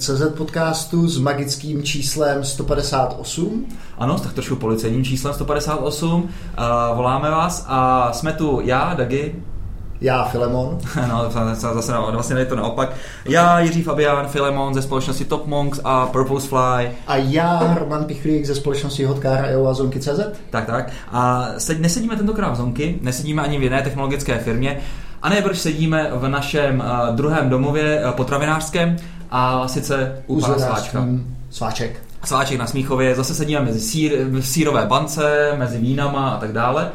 CZ podcastu s magickým číslem 158. Ano, s tak trošku policejním číslem 158. Uh, voláme vás a jsme tu já, Dagi. Já, Filemon. no, zase no, vlastně je to naopak. Já, Jiří Fabián, Filemon ze společnosti Top Monks a Purpose Fly. A já, Roman Pichlík ze společnosti Hotcar a Zonky.cz. Tak, tak. A se, nesedíme tentokrát v Zonky, nesedíme ani v jiné technologické firmě, a ne, proč sedíme v našem uh, druhém domově uh, potravinářském a sice u pana Sváčka. Sváček. Sváček na Smíchově, zase sedíme mezi sír, v sírové bance, mezi vínama a tak dále.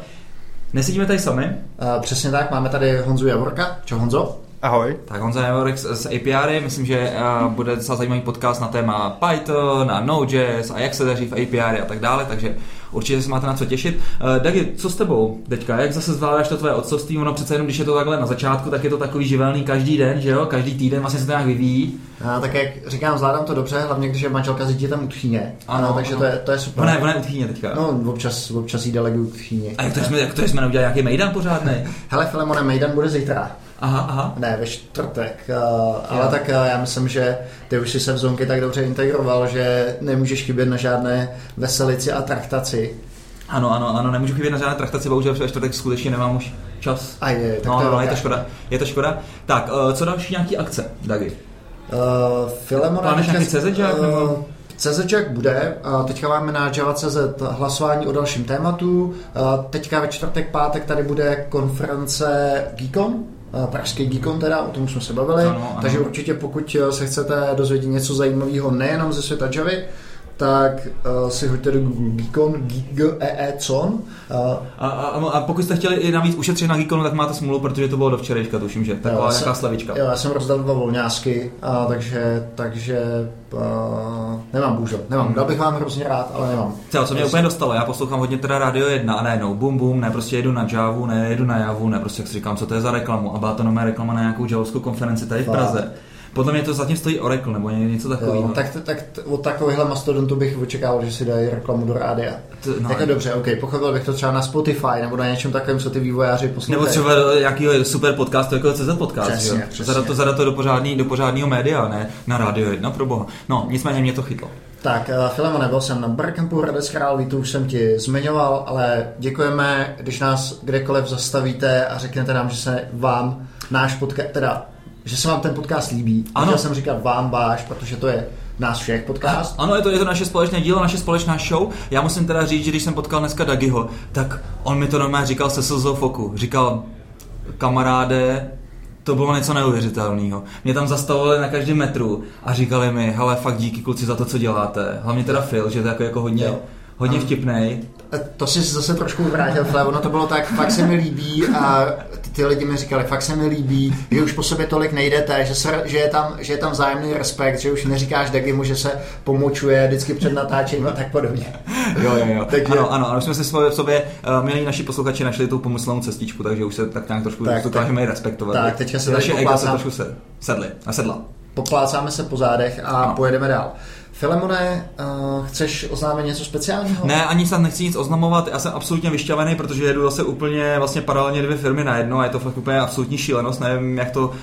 Nesedíme tady sami? Uh, přesně tak, máme tady Honzu Javorka. Čau Honzo. Ahoj. Tak Honza Javorek z, z API, myslím, že uh, bude docela zajímavý podcast na téma Python a Node.js a jak se daří v API a tak dále, takže určitě se máte na co těšit. Uh, Dagi, co s tebou teďka? Jak zase zvládáš to tvoje otcovství? Ono přece jenom, když je to takhle na začátku, tak je to takový živelný každý den, že jo? Každý týden vlastně se to nějak vyvíjí. A, tak jak říkám, zvládám to dobře, hlavně když je manželka s tam u tchýně. Ano, takže ano. To, je, to je super. Ona je, ona je u tchýně teďka. No, občas, občas jí deleguju k tchýně. A jak to, jsme, jak to jsme neudělali nějaký mejdan pořádný? Hele, Filemone, mejdan bude zítra. Aha, aha. Ne, ve čtvrtek. Uh, ale tak uh, já myslím, že ty už jsi se v zonky tak dobře integroval, že nemůžeš chybět na žádné veselici a traktaci. Ano, ano, ano, nemůžu chybět na žádné traktaci, bohužel ve čtvrtek skutečně nemám už čas. A je, tak no, to je, no, je to škoda. Je to škoda. Tak, uh, co další nějaký akce, Dagi? Uh, Filemona... Pláneš nějaký CZ uh, CZček bude, teďka máme na Java.cz hlasování o dalším tématu, teďka ve čtvrtek, pátek tady bude konference Geekon, pražský Geekon teda, o tom jsme se bavili, ano, ano. takže určitě pokud se chcete dozvědět něco zajímavého nejenom ze světa Javy, tak uh, si hoďte do Google Geekon, Geekon. Uh, a, a, a, pokud jste chtěli i navíc ušetřit na Geekonu, tak máte smůlu, protože to bylo do včerejška, tuším, že taková nějaká slavička. Jo, já jsem rozdal dva volňásky, a, takže, takže uh, nemám bohužel, nemám. Hmm. Dal bych vám hrozně rád, ale nemám. Co, co mě úplně dostalo, já poslouchám hodně teda Radio 1 a najednou bum bum, ne prostě jedu na Javu, ne jedu na Javu, ne prostě jak si říkám, co to je za reklamu a byla to nová reklama na nějakou javovskou konferenci tady v Praze. Podle mě to zatím stojí Oracle nebo něco takového. Jo, tak, tak od takovéhle mastodontu bych očekával, že si dají reklamu do rádia. To, no, tak je dobře, OK, pochopil bych to třeba na Spotify nebo na něčem takovém, co ty vývojáři poslouchají. Nebo třeba do nějakého super podcastu, jako CZ podcast. Přesně, jo? Přesně. Zadat to, zadat to do, pořádný, do pořádného média, ne na rádio 1, pro boha. No, nicméně mě to chytlo. Tak, uh, Filemo, nebyl jsem na Barcampu Hradec Králové, to už jsem ti zmiňoval, ale děkujeme, když nás kdekoliv zastavíte a řeknete nám, že se vám náš podcast, teda že se vám ten podcast líbí. Ano. Chtěl jsem říkat vám, váš, protože to je nás všech podcast. Ano, je to, je to naše společné dílo, naše společná show. Já musím teda říct, že když jsem potkal dneska Dagiho, tak on mi to normálně říkal se slzou foku. Říkal, kamaráde, to bylo něco neuvěřitelného. Mě tam zastavovali na každém metru a říkali mi, hele, fakt díky kluci za to, co děláte. Hlavně teda Phil, že to je jako, jako hodně, jo. hodně vtipnej. To si zase trošku vrátil, Fle, ono to bylo tak, fakt se mi líbí a ty lidi mi říkali, fakt se mi líbí, že už po sobě tolik nejdete, že, se, že, je, tam, že je tam vzájemný respekt, že už neříkáš Dagimu, že se pomočuje vždycky před natáčením a tak podobně. Jo, jo, jo. takže... Ano, ano, ano, jsme si v sobě, uh, milí naši posluchači, našli tu pomyslnou cestičku, takže už se tak nějak trošku tak, dokážeme i respektovat. Tak, teďka se naše ego se trošku sedli, sedla. Poplácáme se po zádech a ano. pojedeme dál. Filemone, uh, chceš oznámit něco speciálního? Ne, ani se nechci nic oznamovat, já jsem absolutně vyšťavený, protože jedu zase úplně vlastně paralelně dvě firmy na jedno a je to fakt úplně absolutní šílenost, nevím, jak to uh,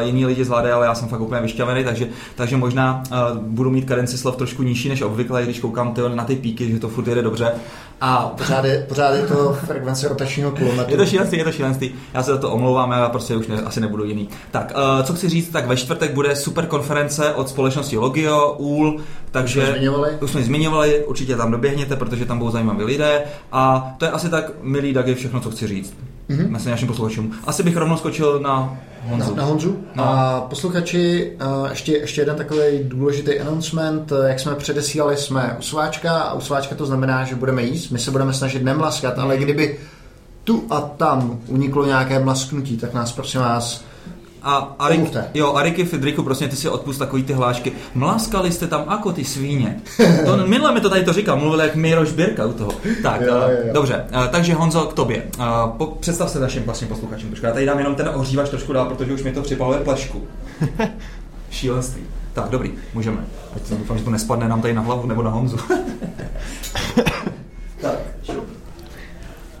jiní lidi zvládají, ale já jsem fakt úplně vyšťavený, takže, takže možná uh, budu mít kadenci slov trošku nižší než obvykle, když koukám ty, na ty píky, že to furt jede dobře. A pořád je, pořád je to frekvence rotačního kulometu. Je to šílenství, je to šílenství. Já se za to omlouvám, já prostě už ne, asi nebudu jiný. Tak, uh, co chci říct, tak ve čtvrtek bude super konference od společnosti Logio, UL, takže už jsme zmiňovali, už jsme zmiňovali určitě tam doběhněte, protože tam budou zajímaví lidé. A to je asi tak, milý Dagi, všechno, co chci říct. Mm-hmm. Myslím našim posluchačům. Asi bych rovnou skočil na Honzu. Na, na Honzu. No. A posluchači, ještě, ještě jeden takový důležitý announcement. Jak jsme předesílali, jsme u sváčka a u sváčka to znamená, že budeme jíst. My se budeme snažit nemlaskat, ale kdyby tu a tam uniklo nějaké mlasknutí, tak nás prosím vás a Arik, jo, Ariky Fidriku, prostě ty si odpust takový ty hlášky. Mláskali jste tam jako ty svíně. To, minule mi to tady to říkal, mluvil jak Miroš Birka u toho. Tak, jo, jo, jo. dobře, takže Honzo, k tobě. Po, představ se našim vlastně posluchačům trošku. Já tady dám jenom ten ohřívač trošku dál, protože už mi to připaluje plešku. Šílenství. Tak, dobrý, můžeme. Ať doufám, že to nespadne nám tady na hlavu nebo na Honzu. tak,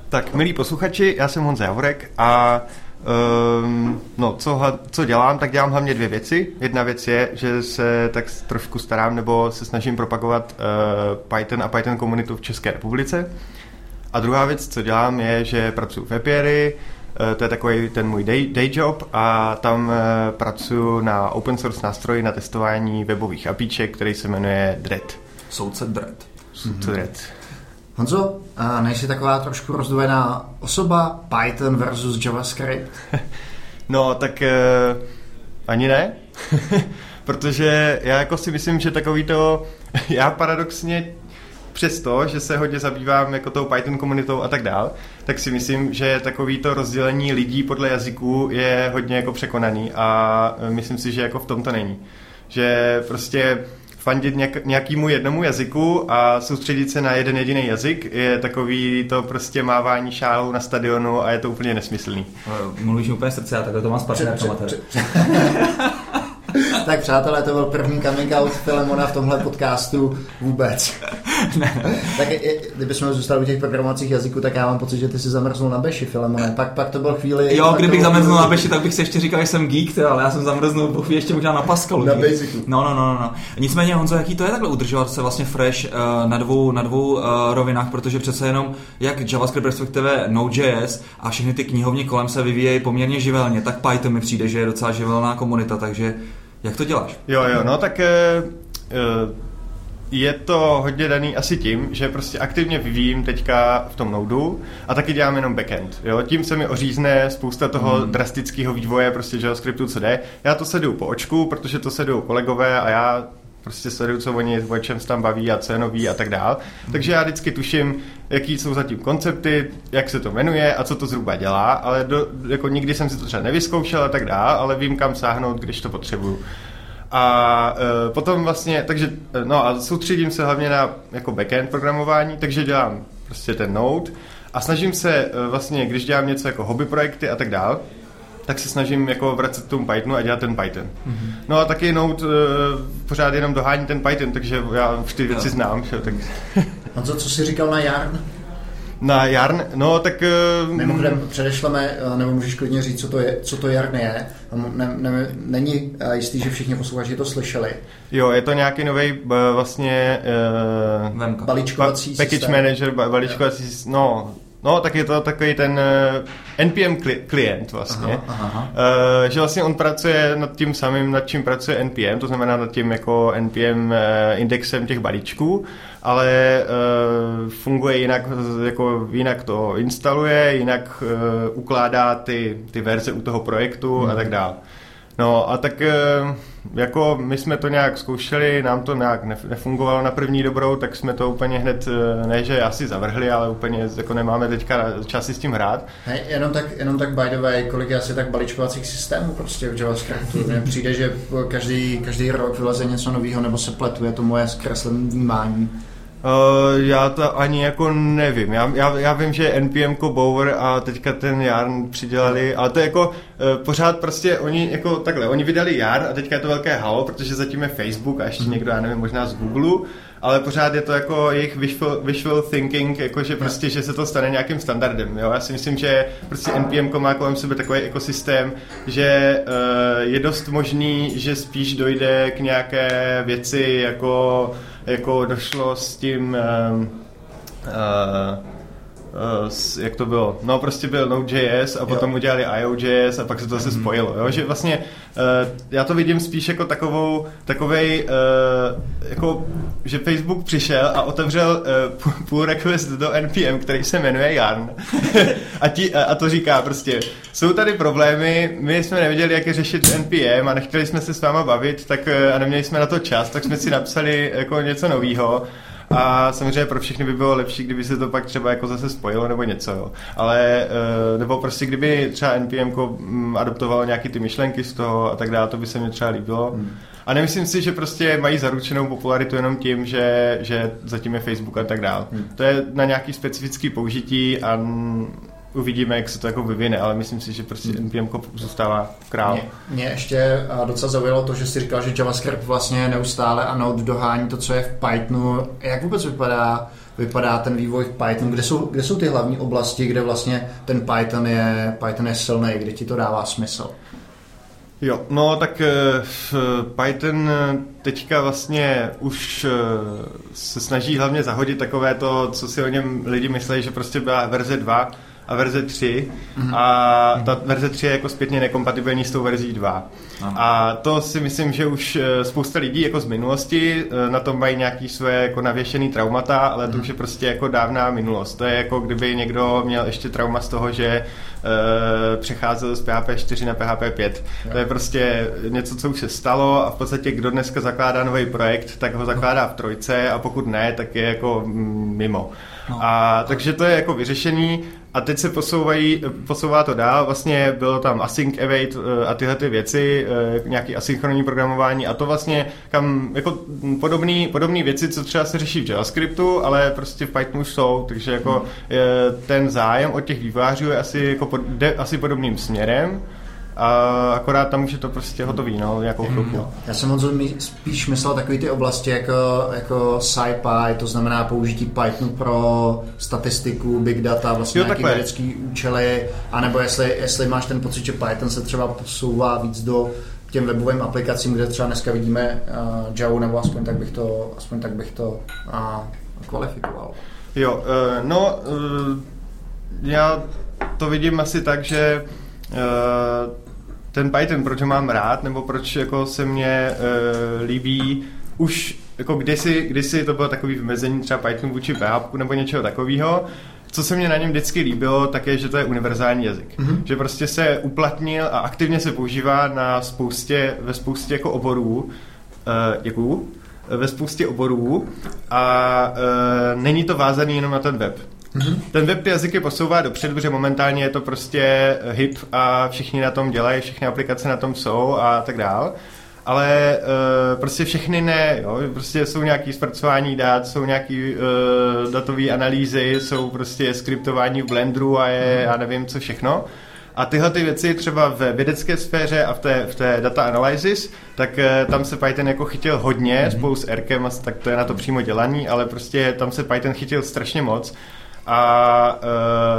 tak, milí posluchači, já jsem Honza Javorek a Um, no, co, co dělám, tak dělám hlavně dvě věci. Jedna věc je, že se tak trošku starám nebo se snažím propagovat uh, Python a Python komunitu v České republice. A druhá věc, co dělám, je, že pracuji v Apiary, uh, to je takový ten můj day, day job a tam uh, pracuji na open source nástroji na testování webových apíček, který se jmenuje Dread. Soudce Dread. Soudce mm-hmm. Dread. Honzo, nejsi taková trošku rozdvojená osoba Python versus JavaScript? no, tak uh, ani ne. Protože já jako si myslím, že takový to, já paradoxně přesto, že se hodně zabývám jako tou Python komunitou a tak dál, tak si myslím, že takový to rozdělení lidí podle jazyků je hodně jako překonaný a myslím si, že jako v tom to není. Že prostě fandit nějak, nějakému jednomu jazyku a soustředit se na jeden jediný jazyk je takový to prostě mávání šálou na stadionu a je to úplně nesmyslný. Mluvíš úplně srdce, já takhle to mám spatřené tak přátelé, to byl první coming out Filemona v tomhle podcastu vůbec. ne. tak kdybychom zůstali u těch programovacích jazyků, tak já mám pocit, že ty si zamrznul na beši, Filemone. Pak, pak to byl chvíli... Jo, kdybych zamrznul na beši, tak bych si ještě říkal, že jsem geek, ale já jsem zamrznul po chvíli ještě možná na Pascalu. Na Basicu. No, no, no, no. Nicméně, Honzo, jaký to je takhle udržovat se vlastně fresh uh, na dvou, na dvou uh, rovinách, protože přece jenom jak JavaScript, respektive Node.js a všechny ty knihovny kolem se vyvíjejí poměrně živelně, tak Python mi přijde, že je docela živelná komunita, takže jak to děláš? Jo, jo, no tak uh, je to hodně daný asi tím, že prostě aktivně vyvíjím teďka v tom Nodu a taky dělám jenom backend. Jo? Tím se mi ořízne spousta toho mm. drastického vývoje prostě JavaScriptu, co jde. Já to sedu po očku, protože to sedu kolegové a já prostě sleduju, co oni, o čem se tam baví a co je nový a tak dál. Takže já vždycky tuším, jaký jsou zatím koncepty, jak se to jmenuje a co to zhruba dělá, ale do, jako nikdy jsem si to třeba nevyzkoušel a tak dál, ale vím, kam sáhnout, když to potřebuju. A e, potom vlastně, takže, e, no a soustředím se hlavně na jako backend programování, takže dělám prostě ten Node a snažím se e, vlastně, když dělám něco jako hobby projekty a tak dál, tak se snažím jako vracet k tomu Pythonu a dělat ten Python. Mm-hmm. No a taky Node uh, pořád jenom dohání ten Python, takže já už ty věci znám. Že, tak... A co, co jsi říkal na Yarn? Na Jarn, no tak... Uh, Mimochodem předešleme, eh, nebo můžeš klidně říct, co to, je, co to Jarn je. Ne, ne, není eh, jistý, že všichni posluchači to slyšeli. Jo, je to nějaký nový vlastně... Uh, balíčkovací pa, Package manager, balíčkovací, no, No, tak je to takový ten uh, NPM klient vlastně. Aha, aha. Uh, že vlastně on pracuje nad tím samým, nad čím pracuje NPM, to znamená nad tím jako NPM uh, indexem těch balíčků, ale uh, funguje jinak, jako jinak to instaluje, jinak uh, ukládá ty, ty verze u toho projektu hmm. a tak dále. No a tak uh, jako my jsme to nějak zkoušeli, nám to nějak nefungovalo na první dobrou, tak jsme to úplně hned, uh, ne že asi zavrhli, ale úplně jako nemáme teďka časy s tím hrát. Hej, jenom tak, jenom tak by the way, kolik je asi tak balíčkovacích systémů prostě v JavaScriptu. Mně přijde, že každý, každý rok vyleze něco nového nebo se pletuje to moje zkreslené vnímání. Uh, já to ani jako nevím. Já, já, já vím, že NPM Bower a teďka ten Jarn přidělali, ale to je jako uh, pořád prostě oni jako takhle, oni vydali Jarn a teďka je to velké halo, protože zatím je Facebook a ještě mhm. někdo, já nevím, možná z Google, ale pořád je to jako jejich visual, visual thinking, jakože prostě, že se to stane nějakým standardem. Jo? Já si myslím, že prostě NPM má kolem sebe takový ekosystém, že uh, je dost možný, že spíš dojde k nějaké věci jako jako došlo s tím uh, uh, uh, jak to bylo, no prostě byl Node.js a potom jo. udělali IO.js a pak se to zase mm-hmm. spojilo, jo? že vlastně uh, já to vidím spíš jako takovou, takovej, uh, jako, že Facebook přišel a otevřel uh, pull request do NPM, který se jmenuje Yarn a, ti, a, a to říká prostě, jsou tady problémy, my jsme nevěděli, jak je řešit NPM a nechtěli jsme se s váma bavit, tak a neměli jsme na to čas, tak jsme si napsali jako něco nového a samozřejmě pro všechny by bylo lepší, kdyby se to pak třeba jako zase spojilo nebo něco, jo. Ale, eh, nebo prostě kdyby třeba NPM mm, adoptovalo nějaký ty myšlenky z toho a tak dále, to by se mi třeba líbilo. Hmm. A nemyslím si, že prostě mají zaručenou popularitu jenom tím, že, že zatím je Facebook a tak dále. Hmm. To je na nějaký specifický použití a uvidíme, jak se to jako vyvine, ale myslím si, že prostě hmm. NPM zůstává král. Mě, mě ještě docela zaujalo to, že jsi říkal, že JavaScript vlastně neustále a Node dohání to, co je v Pythonu. Jak vůbec vypadá vypadá ten vývoj v Pythonu, kde jsou, kde jsou ty hlavní oblasti, kde vlastně ten Python je, Python je silný, kde ti to dává smysl? Jo, no tak uh, Python teďka vlastně už uh, se snaží hlavně zahodit takové to, co si o něm lidi myslí, že prostě byla verze 2, a verze 3 mm-hmm. a ta verze 3 je jako zpětně nekompatibilní s tou verzí 2. Aha. A to si myslím, že už eh, spousta lidí jako z minulosti eh, na tom mají nějaký své jako navěšený traumata, ale to mm-hmm. už je prostě jako dávná minulost. To je jako kdyby někdo měl ještě trauma z toho, že uh, přecházel z PHP 4 na PHP 5. Jo. To je prostě něco, co už se stalo a v podstatě kdo dneska zakládá nový projekt, tak ho zakládá v trojce a pokud ne, tak je jako mm, mimo. No. A takže to je jako vyřešený. A teď se posouvají, posouvá to dál, vlastně bylo tam async await eh, a tyhle ty věci, eh, nějaký asynchronní programování. A to vlastně kam jako podobný, podobný věci, co třeba se řeší v JavaScriptu, ale prostě v Pythonu už jsou, takže jako hmm. ten zájem od těch vývářů je asi, jako, jde asi podobným směrem a akorát tam už je to prostě hotový, no, nějakou chvilku. Mm. Já jsem moc spíš myslel takový ty oblasti jako, jako SciPy, to znamená použití Pythonu pro statistiku, big data, vlastně jo, nějaký takhle. vědecký účely, anebo jestli, jestli máš ten pocit, že Python se třeba posouvá víc do těm webovým aplikacím, kde třeba dneska vidíme uh, Java, nebo aspoň tak bych to, aspoň tak bych to uh, kvalifikoval. Jo, uh, no, uh, já to vidím asi tak, že uh, ten Python, proč ho mám rád, nebo proč jako se mně uh, líbí už jako kdysi, kdysi to bylo takový vymezení třeba Python vůči PHP nebo něčeho takového, co se mě na něm vždycky líbilo, tak je, že to je univerzální jazyk. Mm-hmm. Že prostě se uplatnil a aktivně se používá na spoustě, ve spoustě jako oborů, uh, děkuju, ve spoustě oborů a uh, není to vázaný jenom na ten web. Mm-hmm. Ten web ty jazyky posouvá dopředu, protože momentálně je to prostě hip a všichni na tom dělají, všechny aplikace na tom jsou a tak dál. Ale uh, prostě všechny ne, jo? prostě jsou nějaký zpracování dat, jsou nějaký uh, datové analýzy, jsou prostě skriptování v Blenderu a je, mm. já nevím co všechno. A tyhle ty věci třeba v vědecké sféře a v té, v té data analysis, tak uh, tam se Python jako chytil hodně, mm-hmm. spolu s Erkem, tak to je na to přímo dělaný, ale prostě tam se Python chytil strašně moc a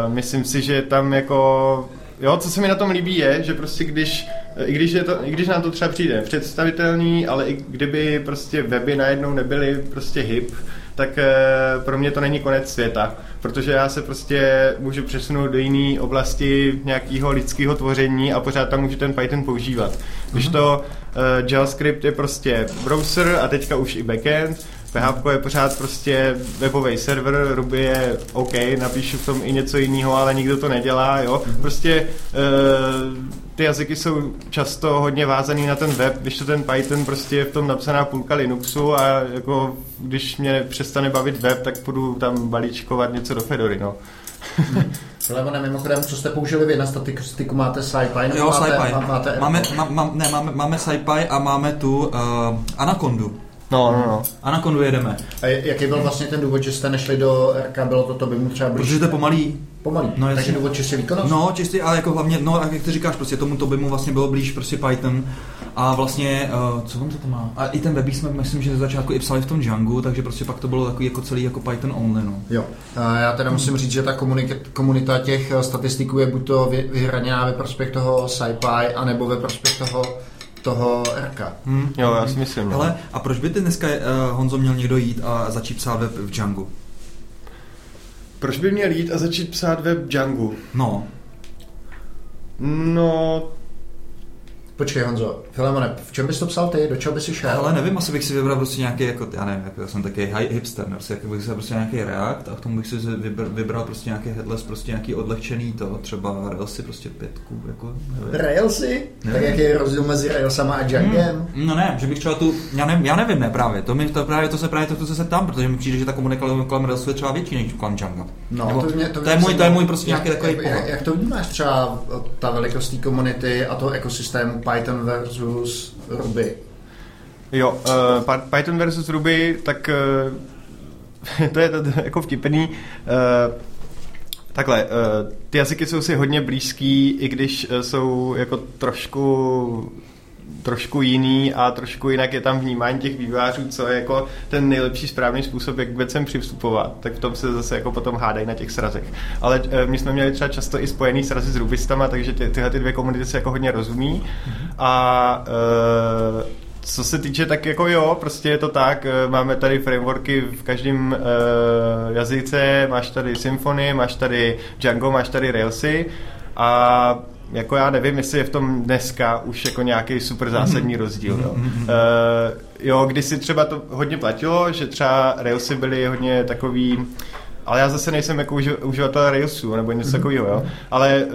uh, myslím si, že tam jako Jo, co se mi na tom líbí je, že prostě když, i když, je to, i když nám to třeba přijde představitelný, ale i kdyby prostě weby najednou nebyly prostě hip, tak uh, pro mě to není konec světa, protože já se prostě můžu přesunout do jiné oblasti nějakého lidského tvoření a pořád tam můžu ten Python používat. Když mhm. to uh, JavaScript je prostě browser a teďka už i backend, PHP je pořád prostě webový server, Ruby je OK, napíšu v tom i něco jiného, ale nikdo to nedělá, jo. Mhm. Prostě uh, ty jazyky jsou často hodně vázaný na ten web, když to ten Python prostě je v tom napsaná půlka Linuxu a jako když mě přestane bavit web, tak půjdu tam balíčkovat něco do Fedory, no. Lemone, mimochodem, co jste použili vy na statistiku? Máte SciPy? Jo, máte, SciPy. Máte, máme, má, ne, máme, máme SciPy a máme tu uh, Anacondu. No, no, no. Anacondu jedeme. A jaký byl vlastně ten důvod, že jste nešli do RK, bylo to, to by mu třeba blíž? Protože to je pomalý. Pomalý. No, Takže důvod čistě výkonnost? No, čistě, ale jako hlavně, no, jak ty říkáš, prostě tomu to by mu vlastně bylo blíž prostě Python. A vlastně, uh, co on to to má? A i ten webí jsme, myslím, že ze začátku i psali v tom Django, takže prostě pak to bylo takový jako celý jako Python only, no. Jo. A já teda musím říct, že ta komunika- komunita těch eh, statistiků je buď to vyhraněná ve prospěch toho SciPy, anebo ve prospěch toho toho RK. Hmm, jo, já si myslím. Ale no. a proč by ty dneska, uh, Honzo, měl někdo jít a začít psát web v Django? Proč by měl jít a začít psát web Django? No. No, Počkej Honzo, Filemone, v čem bys to psal ty, do čeho bys si šel? Ale nevím, asi bych si vybral prostě nějaký, jako, já nevím, jako, já jsem taky hipster, prostě, jako bych si prostě nějaký React a k tomu bych si vybral, vybral prostě nějaký headless, prostě nějaký odlehčený to, třeba Railsy, prostě pětku, jako, nevím. Railsy? Nevím. Tak jaký je rozdíl mezi Railsama a Djangem? Hmm, no ne, že bych třeba tu, já nevím, já nevím, ne právě, to, mi, to právě to se právě to, to se tam, protože mi přijde, že ta komunikace kolem Railsu je třeba větší než kolem Djanga. No, Nebo, to, mě, to, to, je můj, to je můj prostě nějaký takový jak, jak, to vnímáš třeba ta velikost té komunity a toho ekosystému Python versus Ruby. Jo, uh, Python versus Ruby, tak uh, to je to, jako vtipný. Uh, Takhle, ty jazyky jsou si hodně blízký, i když jsou jako trošku trošku jiný a trošku jinak je tam vnímání těch vývářů, co je jako ten nejlepší správný způsob, jak vůbec sem přistupovat, tak v tom se zase jako potom hádají na těch srazech. Ale e, my jsme měli třeba často i spojený srazy s rubistama, takže ty, tyhle ty dvě komunity se jako hodně rozumí a e, co se týče, tak jako jo, prostě je to tak, e, máme tady frameworky v každém uh, jazyce, máš tady Symfony, máš tady Django, máš tady Railsy a jako já nevím, jestli je v tom dneska už jako nějaký super zásadní mhm. rozdíl. Jo. Uh, jo, kdysi třeba to hodně platilo, že třeba Railsy byly hodně takový ale já zase nejsem jako uživatel Railsů nebo něco mhm. takového, jo. Ale uh,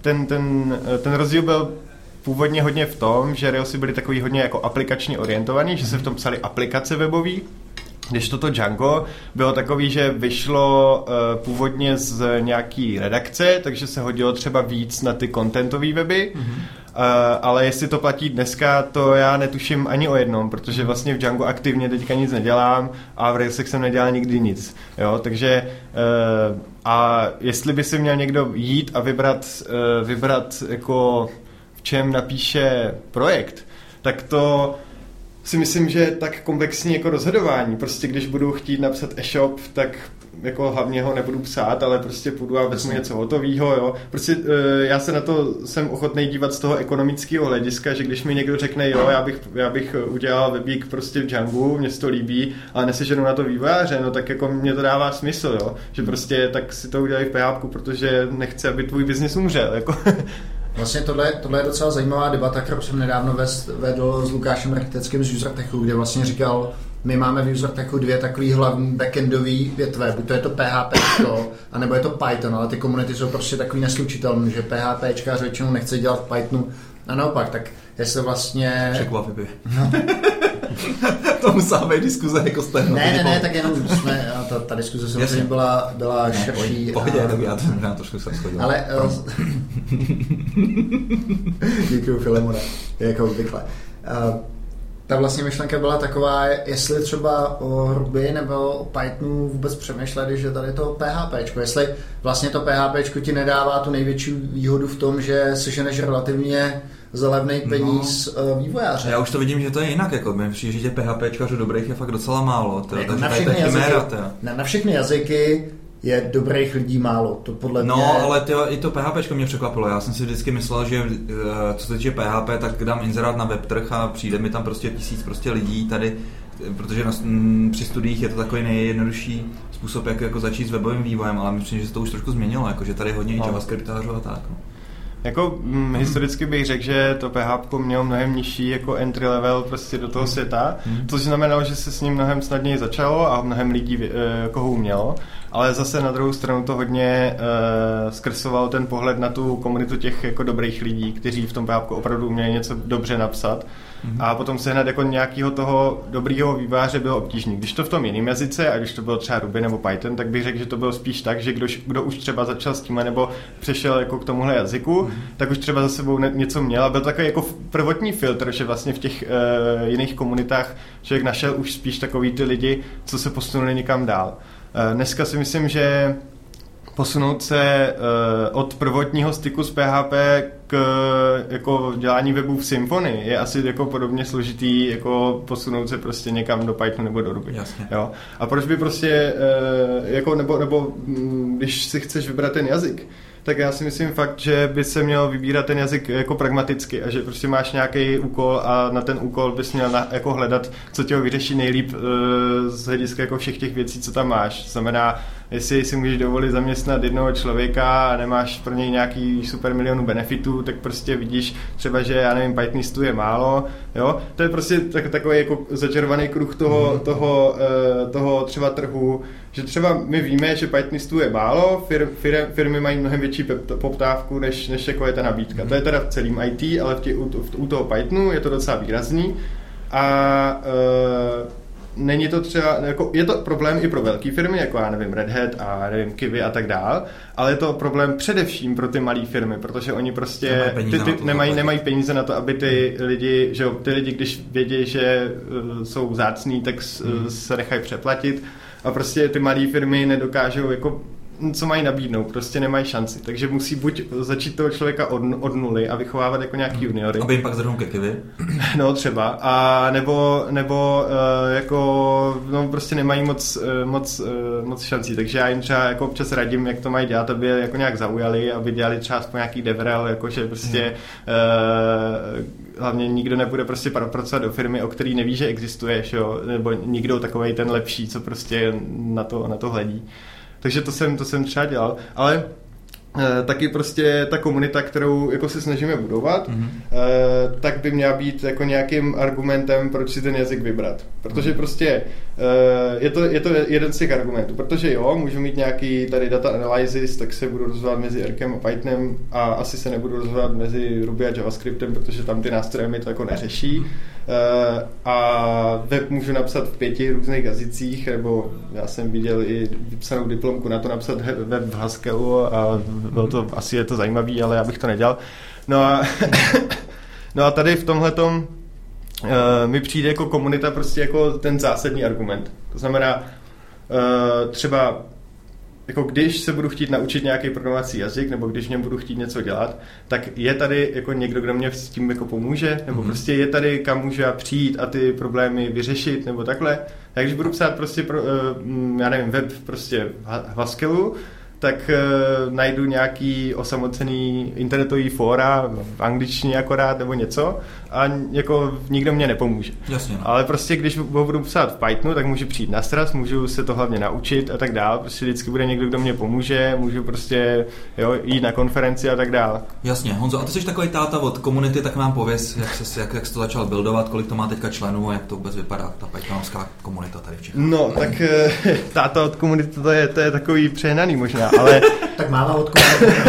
ten, ten, ten rozdíl byl původně hodně v tom, že Railsy byly takový hodně jako aplikačně orientovaný, že se v tom psali aplikace webové, když toto Django bylo takový, že vyšlo uh, původně z nějaký redakce, takže se hodilo třeba víc na ty contentové weby, mm-hmm. uh, ale jestli to platí dneska, to já netuším ani o jednom, protože vlastně v Django aktivně teďka nic nedělám a v Railsech jsem nedělal nikdy nic, jo, takže uh, a jestli by si měl někdo jít a vybrat, uh, vybrat jako v čem napíše projekt, tak to si myslím, že je tak komplexní jako rozhodování. Prostě když budu chtít napsat e-shop, tak jako hlavně ho nebudu psát, ale prostě půjdu a vezmu něco hotového, jo. Prostě e, já se na to jsem ochotný dívat z toho ekonomického hlediska, že když mi někdo řekne, jo, já bych, já bych udělal webík prostě v Django, mě to líbí, ale neseženu na to vývojáře, no tak jako mě to dává smysl, jo. Že prostě tak si to udělají v PHP, protože nechce, aby tvůj biznis umřel, jako. Vlastně tohle, tohle je docela zajímavá debata, kterou jsem nedávno vedl s Lukášem Architeckým z UserTechu, kde vlastně říkal, my máme v UserTechu dvě takové hlavní backendové větve, buď to je to PHP, anebo je to Python, ale ty komunity jsou prostě takový neslučitelné, že PHP většinou nechce dělat Pythonu a naopak, tak jestli vlastně... Překvapivě. No. to musela být diskuze jako jste. Ne, ne, ne, tak jenom jsme, ta, ta diskuze samozřejmě byla, byla ne, širší. Pohodě, a... tak já to možná trošku jsem schodil. Ale... Uh, Děkuji, Filemone, jako obvykle. Uh, ta vlastně myšlenka byla taková, jestli třeba o Ruby nebo o Pythonu vůbec přemýšleli, že tady to PHP, jestli vlastně to PHP ti nedává tu největší výhodu v tom, že si ženeš relativně za levný no. peníz no, vývojáře. Já už to vidím, že to je jinak. Jako, my přijde, že PHPčkařů dobrých je fakt docela málo. To, jako takže na, všechny jazyky, chiméra, na, na všechny jazyky je dobrých lidí málo. To podle no, mě... ale tyjo, i to PHP mě překvapilo. Já jsem si vždycky myslel, že eh, co se týče PHP, tak dám inzerát na webtrh a přijde mi tam prostě tisíc prostě lidí tady, protože na, m, při studiích je to takový nejjednodušší způsob, jak jako začít s webovým vývojem, ale myslím, že se to už trošku změnilo, jako, že tady je hodně no. JavaScriptářů a tak. No. Jako hm, historicky bych řekl, že to PHP mělo mnohem nižší jako entry level prostě do toho světa, mm. což znamenalo, že se s ním mnohem snadněji začalo a mnohem lidí e, koho umělo, ale zase na druhou stranu to hodně e, zkresoval ten pohled na tu komunitu těch jako dobrých lidí, kteří v tom PHP opravdu uměli něco dobře napsat Mm-hmm. A potom sehnat jako nějakého toho dobrýho výváře bylo obtížné. Když to v tom jiném jazyce, a když to bylo třeba Ruby nebo Python, tak bych řekl, že to bylo spíš tak, že kdo, kdo už třeba začal s tím nebo přešel jako k tomuhle jazyku, mm-hmm. tak už třeba za sebou něco měl a byl takový jako prvotní filtr, že vlastně v těch uh, jiných komunitách člověk našel už spíš takový ty lidi, co se posunuli někam dál. Uh, dneska si myslím, že posunout se uh, od prvotního styku s PHP k jako dělání webů v Symfony je asi jako podobně složitý jako posunout se prostě někam do Pythonu nebo do Ruby. Jasně. Jo? A proč by prostě uh, jako nebo, nebo mm, když si chceš vybrat ten jazyk, tak já si myslím fakt, že by se měl vybírat ten jazyk jako pragmaticky a že prostě máš nějaký úkol a na ten úkol bys měl na, jako hledat, co tě ho vyřeší nejlíp uh, z hlediska jako všech těch věcí, co tam máš. Znamená, jestli si můžeš dovolit zaměstnat jednoho člověka a nemáš pro něj nějaký super milionu benefitů, tak prostě vidíš třeba, že já nevím, Pythonistů je málo, jo. To je prostě tak, takový jako začervaný kruh toho, mm. toho, uh, toho třeba trhu, že třeba my víme, že Pythonistů je málo, fir, fir, firmy mají mnohem větší poptávku, než, než jako je ta nabídka. Mm. To je teda v celém IT, ale v tě, u, u, u toho Pythonu je to docela výrazný. A uh, není to třeba, jako, je to problém i pro velké firmy, jako já nevím, Red Hat a nevím, Kiwi a tak dál, ale je to problém především pro ty malé firmy, protože oni prostě nemají, ty, ty, nemají, nemají peníze na to, aby ty lidi, že ty lidi, když vědí, že uh, jsou zácní, tak s, hmm. se nechají přeplatit a prostě ty malé firmy nedokážou jako co mají nabídnout, prostě nemají šanci. Takže musí buď začít toho člověka od, od nuly a vychovávat jako nějaký hmm. juniory. Aby jim pak zrovna ke kivy. No třeba. A nebo, nebo uh, jako, no prostě nemají moc, uh, moc, uh, moc šancí. Takže já jim třeba jako občas radím, jak to mají dělat, aby je jako nějak zaujali, aby dělali třeba aspoň nějaký devrel, jakože prostě hmm. uh, hlavně nikdo nebude prostě pracovat do firmy, o který neví, že existuješ, jo? nebo nikdo takový ten lepší, co prostě na to, na to hledí. Takže to jsem, to jsem třeba dělal, ale taky prostě ta komunita, kterou jako se snažíme budovat, mm-hmm. tak by měla být jako nějakým argumentem, proč si ten jazyk vybrat. Protože mm-hmm. prostě eh, je to, je to jeden z těch argumentů. Protože jo, můžu mít nějaký tady data analysis, tak se budu rozhodovat mezi Rkem a Pythonem a asi se nebudu rozhodovat mezi Ruby a JavaScriptem, protože tam ty nástroje mi to jako neřeší. Mm-hmm. A web můžu napsat v pěti různých jazycích, nebo já jsem viděl i vypsanou diplomku na to napsat web v Haskellu a bylo to, asi je to zajímavý, ale já bych to nedělal. No a, no a tady v tomhle uh, mi přijde jako komunita prostě jako ten zásadní argument. To znamená, uh, třeba jako když se budu chtít naučit nějaký programovací jazyk, nebo když něm budu chtít něco dělat, tak je tady jako někdo, kdo mě s tím jako pomůže, nebo mm-hmm. prostě je tady, kam můžu já přijít a ty problémy vyřešit, nebo takhle. A když budu psát prostě, pro, uh, já nevím, web prostě v Haskellu, tak uh, najdu nějaký osamocený internetový fóra v angličtině akorát nebo něco a jako nikdo mě nepomůže. Jasně. No. Ale prostě když ho budu psát v Pythonu, tak můžu přijít na stras, můžu se to hlavně naučit a tak dál. Prostě vždycky bude někdo, kdo mě pomůže, můžu prostě jo, jít na konferenci a tak dál. Jasně, Honzo, a ty jsi takový táta od komunity, tak nám pověz, jak, se, jak, jak jsi to začal buildovat, kolik to má teďka členů a jak to vůbec vypadá, ta Pythonovská komunita tady v Čechách. No, tak eh, táta od komunity, to je, to je takový přehnaný možná, ale... tak máma od komunity.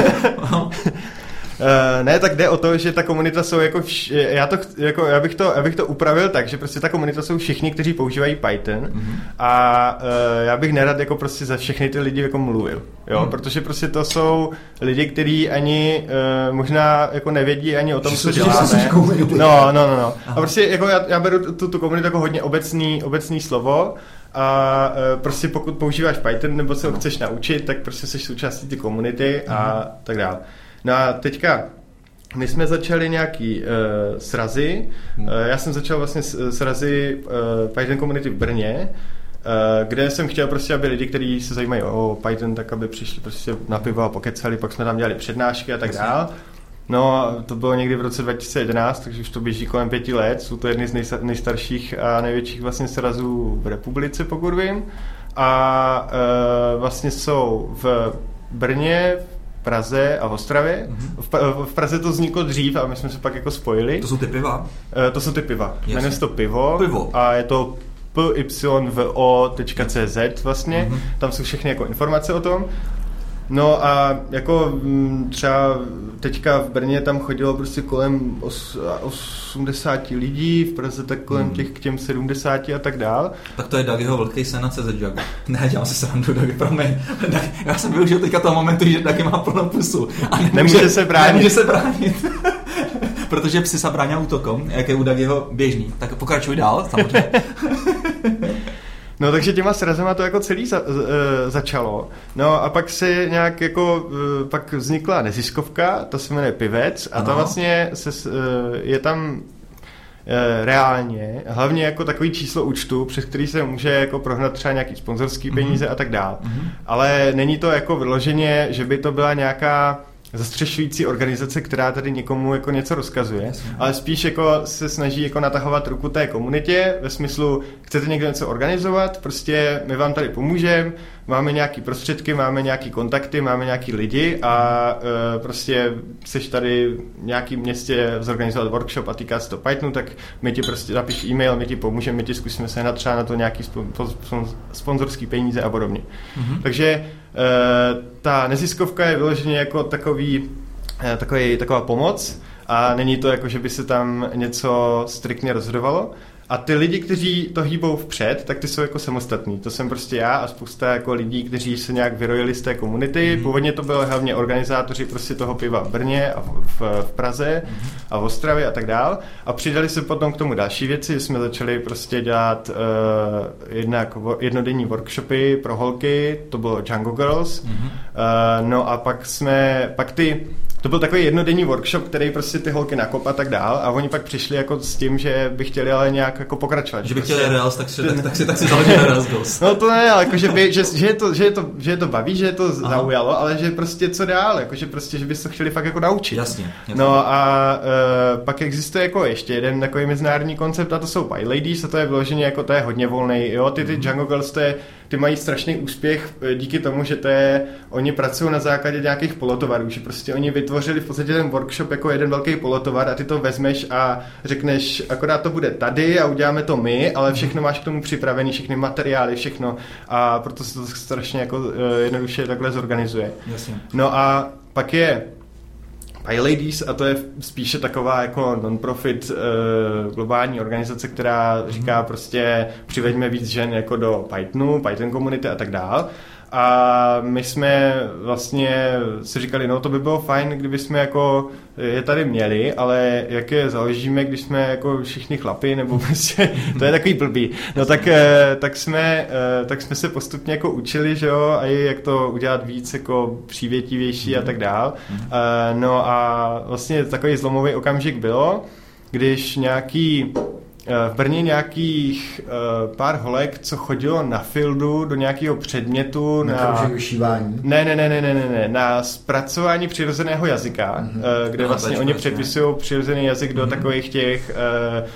Uh, ne, tak jde o to, že ta komunita jsou jako, vš- já, to, jako já, bych to, já bych to upravil tak, že prostě ta komunita jsou všichni, kteří používají Python mm-hmm. a uh, já bych nerad jako prostě za všechny ty lidi jako mluvil, jo, mm. protože prostě to jsou lidi, kteří ani uh, možná jako nevědí ani o tom, co děláme. No, no, no, no. A prostě jako já, já beru tu, tu komunitu jako hodně obecný, obecný slovo a uh, prostě pokud používáš Python nebo se ho chceš naučit, tak prostě jsi součástí ty komunity a tak dále. No a teďka my jsme začali nějaký uh, srazy. Uh, já jsem začal vlastně s, srazy uh, Python Community v Brně, uh, kde jsem chtěl prostě, aby lidi, kteří se zajímají o Python, tak aby přišli prostě na pivo a pokecali, pak jsme tam dělali přednášky a tak dále. No, to bylo někdy v roce 2011, takže už to běží kolem pěti let. Jsou to jedny z nejstarších a největších vlastně srazů v republice, pokud vím. A uh, vlastně jsou v Brně, Praze a v Ostravě. Mm-hmm. V, v Praze to vzniklo dřív a my jsme se pak jako spojili. To jsou ty piva? Uh, to jsou ty piva. Jmenuje se to pivo. Pivo. A je to pyvo.cz vlastně. Mm-hmm. Tam jsou všechny jako informace o tom. No a jako mm, třeba teďka v Brně tam chodilo prostě kolem 80 lidí, v Praze tak kolem hmm. těch k těm 70 a tak dál. Tak to je Dagiho velký sen na CZ Jagu. Ne, dělám se srandu, Dagi, promiň. Já jsem využil teďka toho momentu, že Dagi má plnou pusu. A nemůže, nemůže se bránit. Nemůže se bránit. Protože psy se brání útokom, jak je u Dagiho běžný. Tak pokračuj dál, samozřejmě. No takže těma srazema to jako celý za, uh, začalo. No a pak se nějak jako, uh, pak vznikla neziskovka, to se jmenuje Pivec a ano. to vlastně se, uh, je tam reálně, hlavně jako takový číslo účtu, přes který se může jako prohnat třeba nějaký sponzorský mhm. peníze mm-hmm. a tak dál. Mm-hmm. Ale není to jako vyloženě, že by to byla nějaká zastřešující organizace, která tady někomu jako něco rozkazuje, Jasně. ale spíš jako se snaží jako natahovat ruku té komunitě ve smyslu, chcete někdo něco organizovat, prostě my vám tady pomůžeme, máme nějaký prostředky, máme nějaký kontakty, máme nějaký lidi a e, prostě seš tady v nějakým městě zorganizovat workshop a týká se to Pythonu, tak my ti prostě napiš e-mail, my ti pomůžeme, my ti zkusíme sehnat třeba na to nějaký sponzorský peníze a podobně. Mm-hmm. Takže ta neziskovka je vyloženě jako takový, e, takový, taková pomoc a není to jako, že by se tam něco striktně rozhodovalo, A ty lidi, kteří to hýbou vpřed, tak ty jsou jako samostatní. To jsem prostě já a spousta jako lidí, kteří se nějak vyrojili z té komunity. Mm-hmm. Původně to bylo hlavně organizátoři prostě toho piva v Brně a v, v, v Praze mm-hmm. a v Ostravě a tak dál. A přidali se potom k tomu další věci. Jsme začali prostě dělat uh, jednak jednodenní workshopy pro holky, to bylo Django Girls. Mm-hmm. Uh, no a pak jsme, pak ty to byl takový jednodenní workshop, který prostě ty holky nakop a tak dál a oni pak přišli jako s tím, že by chtěli ale nějak jako pokračovat. Že by chtěli prostě, Reals, tak, si, tak, tak si, tak si založili Reals Goals. No to ne, ale jako, že, by, že, že, je to, že, je to, že je to baví, že je to Aha. zaujalo, ale že prostě co dál, jako, že prostě, že by se to chtěli fakt jako naučit. Jasně. jasně. No a uh, pak existuje jako ještě jeden takový mezinárodní koncept a to jsou Pie Ladies a to je vyloženě jako to je hodně volný. Jo, ty, ty mm-hmm. Jungle Girls to je ty mají strašný úspěch eh, díky tomu, že to je, oni pracují na základě nějakých polotovarů, že prostě oni vytvořili v podstatě ten workshop jako jeden velký polotovar a ty to vezmeš a řekneš, akorát to bude tady a uděláme to my, ale mhm. všechno máš k tomu připravený, všechny materiály, všechno a proto se to strašně jako uh, jednoduše takhle zorganizuje. Jasně. No a pak je Pie Ladies a to je spíše taková jako non-profit uh, globální organizace, která říká mhm. prostě přiveďme víc žen jako do Pythonu, Python komunity a tak dál. A my jsme vlastně si říkali, no to by bylo fajn, kdyby jsme jako je tady měli, ale jak je založíme, když jsme jako všichni chlapi, nebo prostě, to je takový blbý. No tak, eh, tak, jsme, eh, tak jsme se postupně jako učili, že jo, a jak to udělat víc jako přívětivější a tak dál. Eh, no a vlastně takový zlomový okamžik bylo, když nějaký v Brně nějakých uh, pár holek, co chodilo na fildu do nějakého předmětu na... Na vyšívání? Ne, ne, ne, ne, ne, ne, na zpracování přirozeného jazyka, mm-hmm. uh, kde no, vlastně oni přepisují přirozený jazyk do mm-hmm. takových těch uh,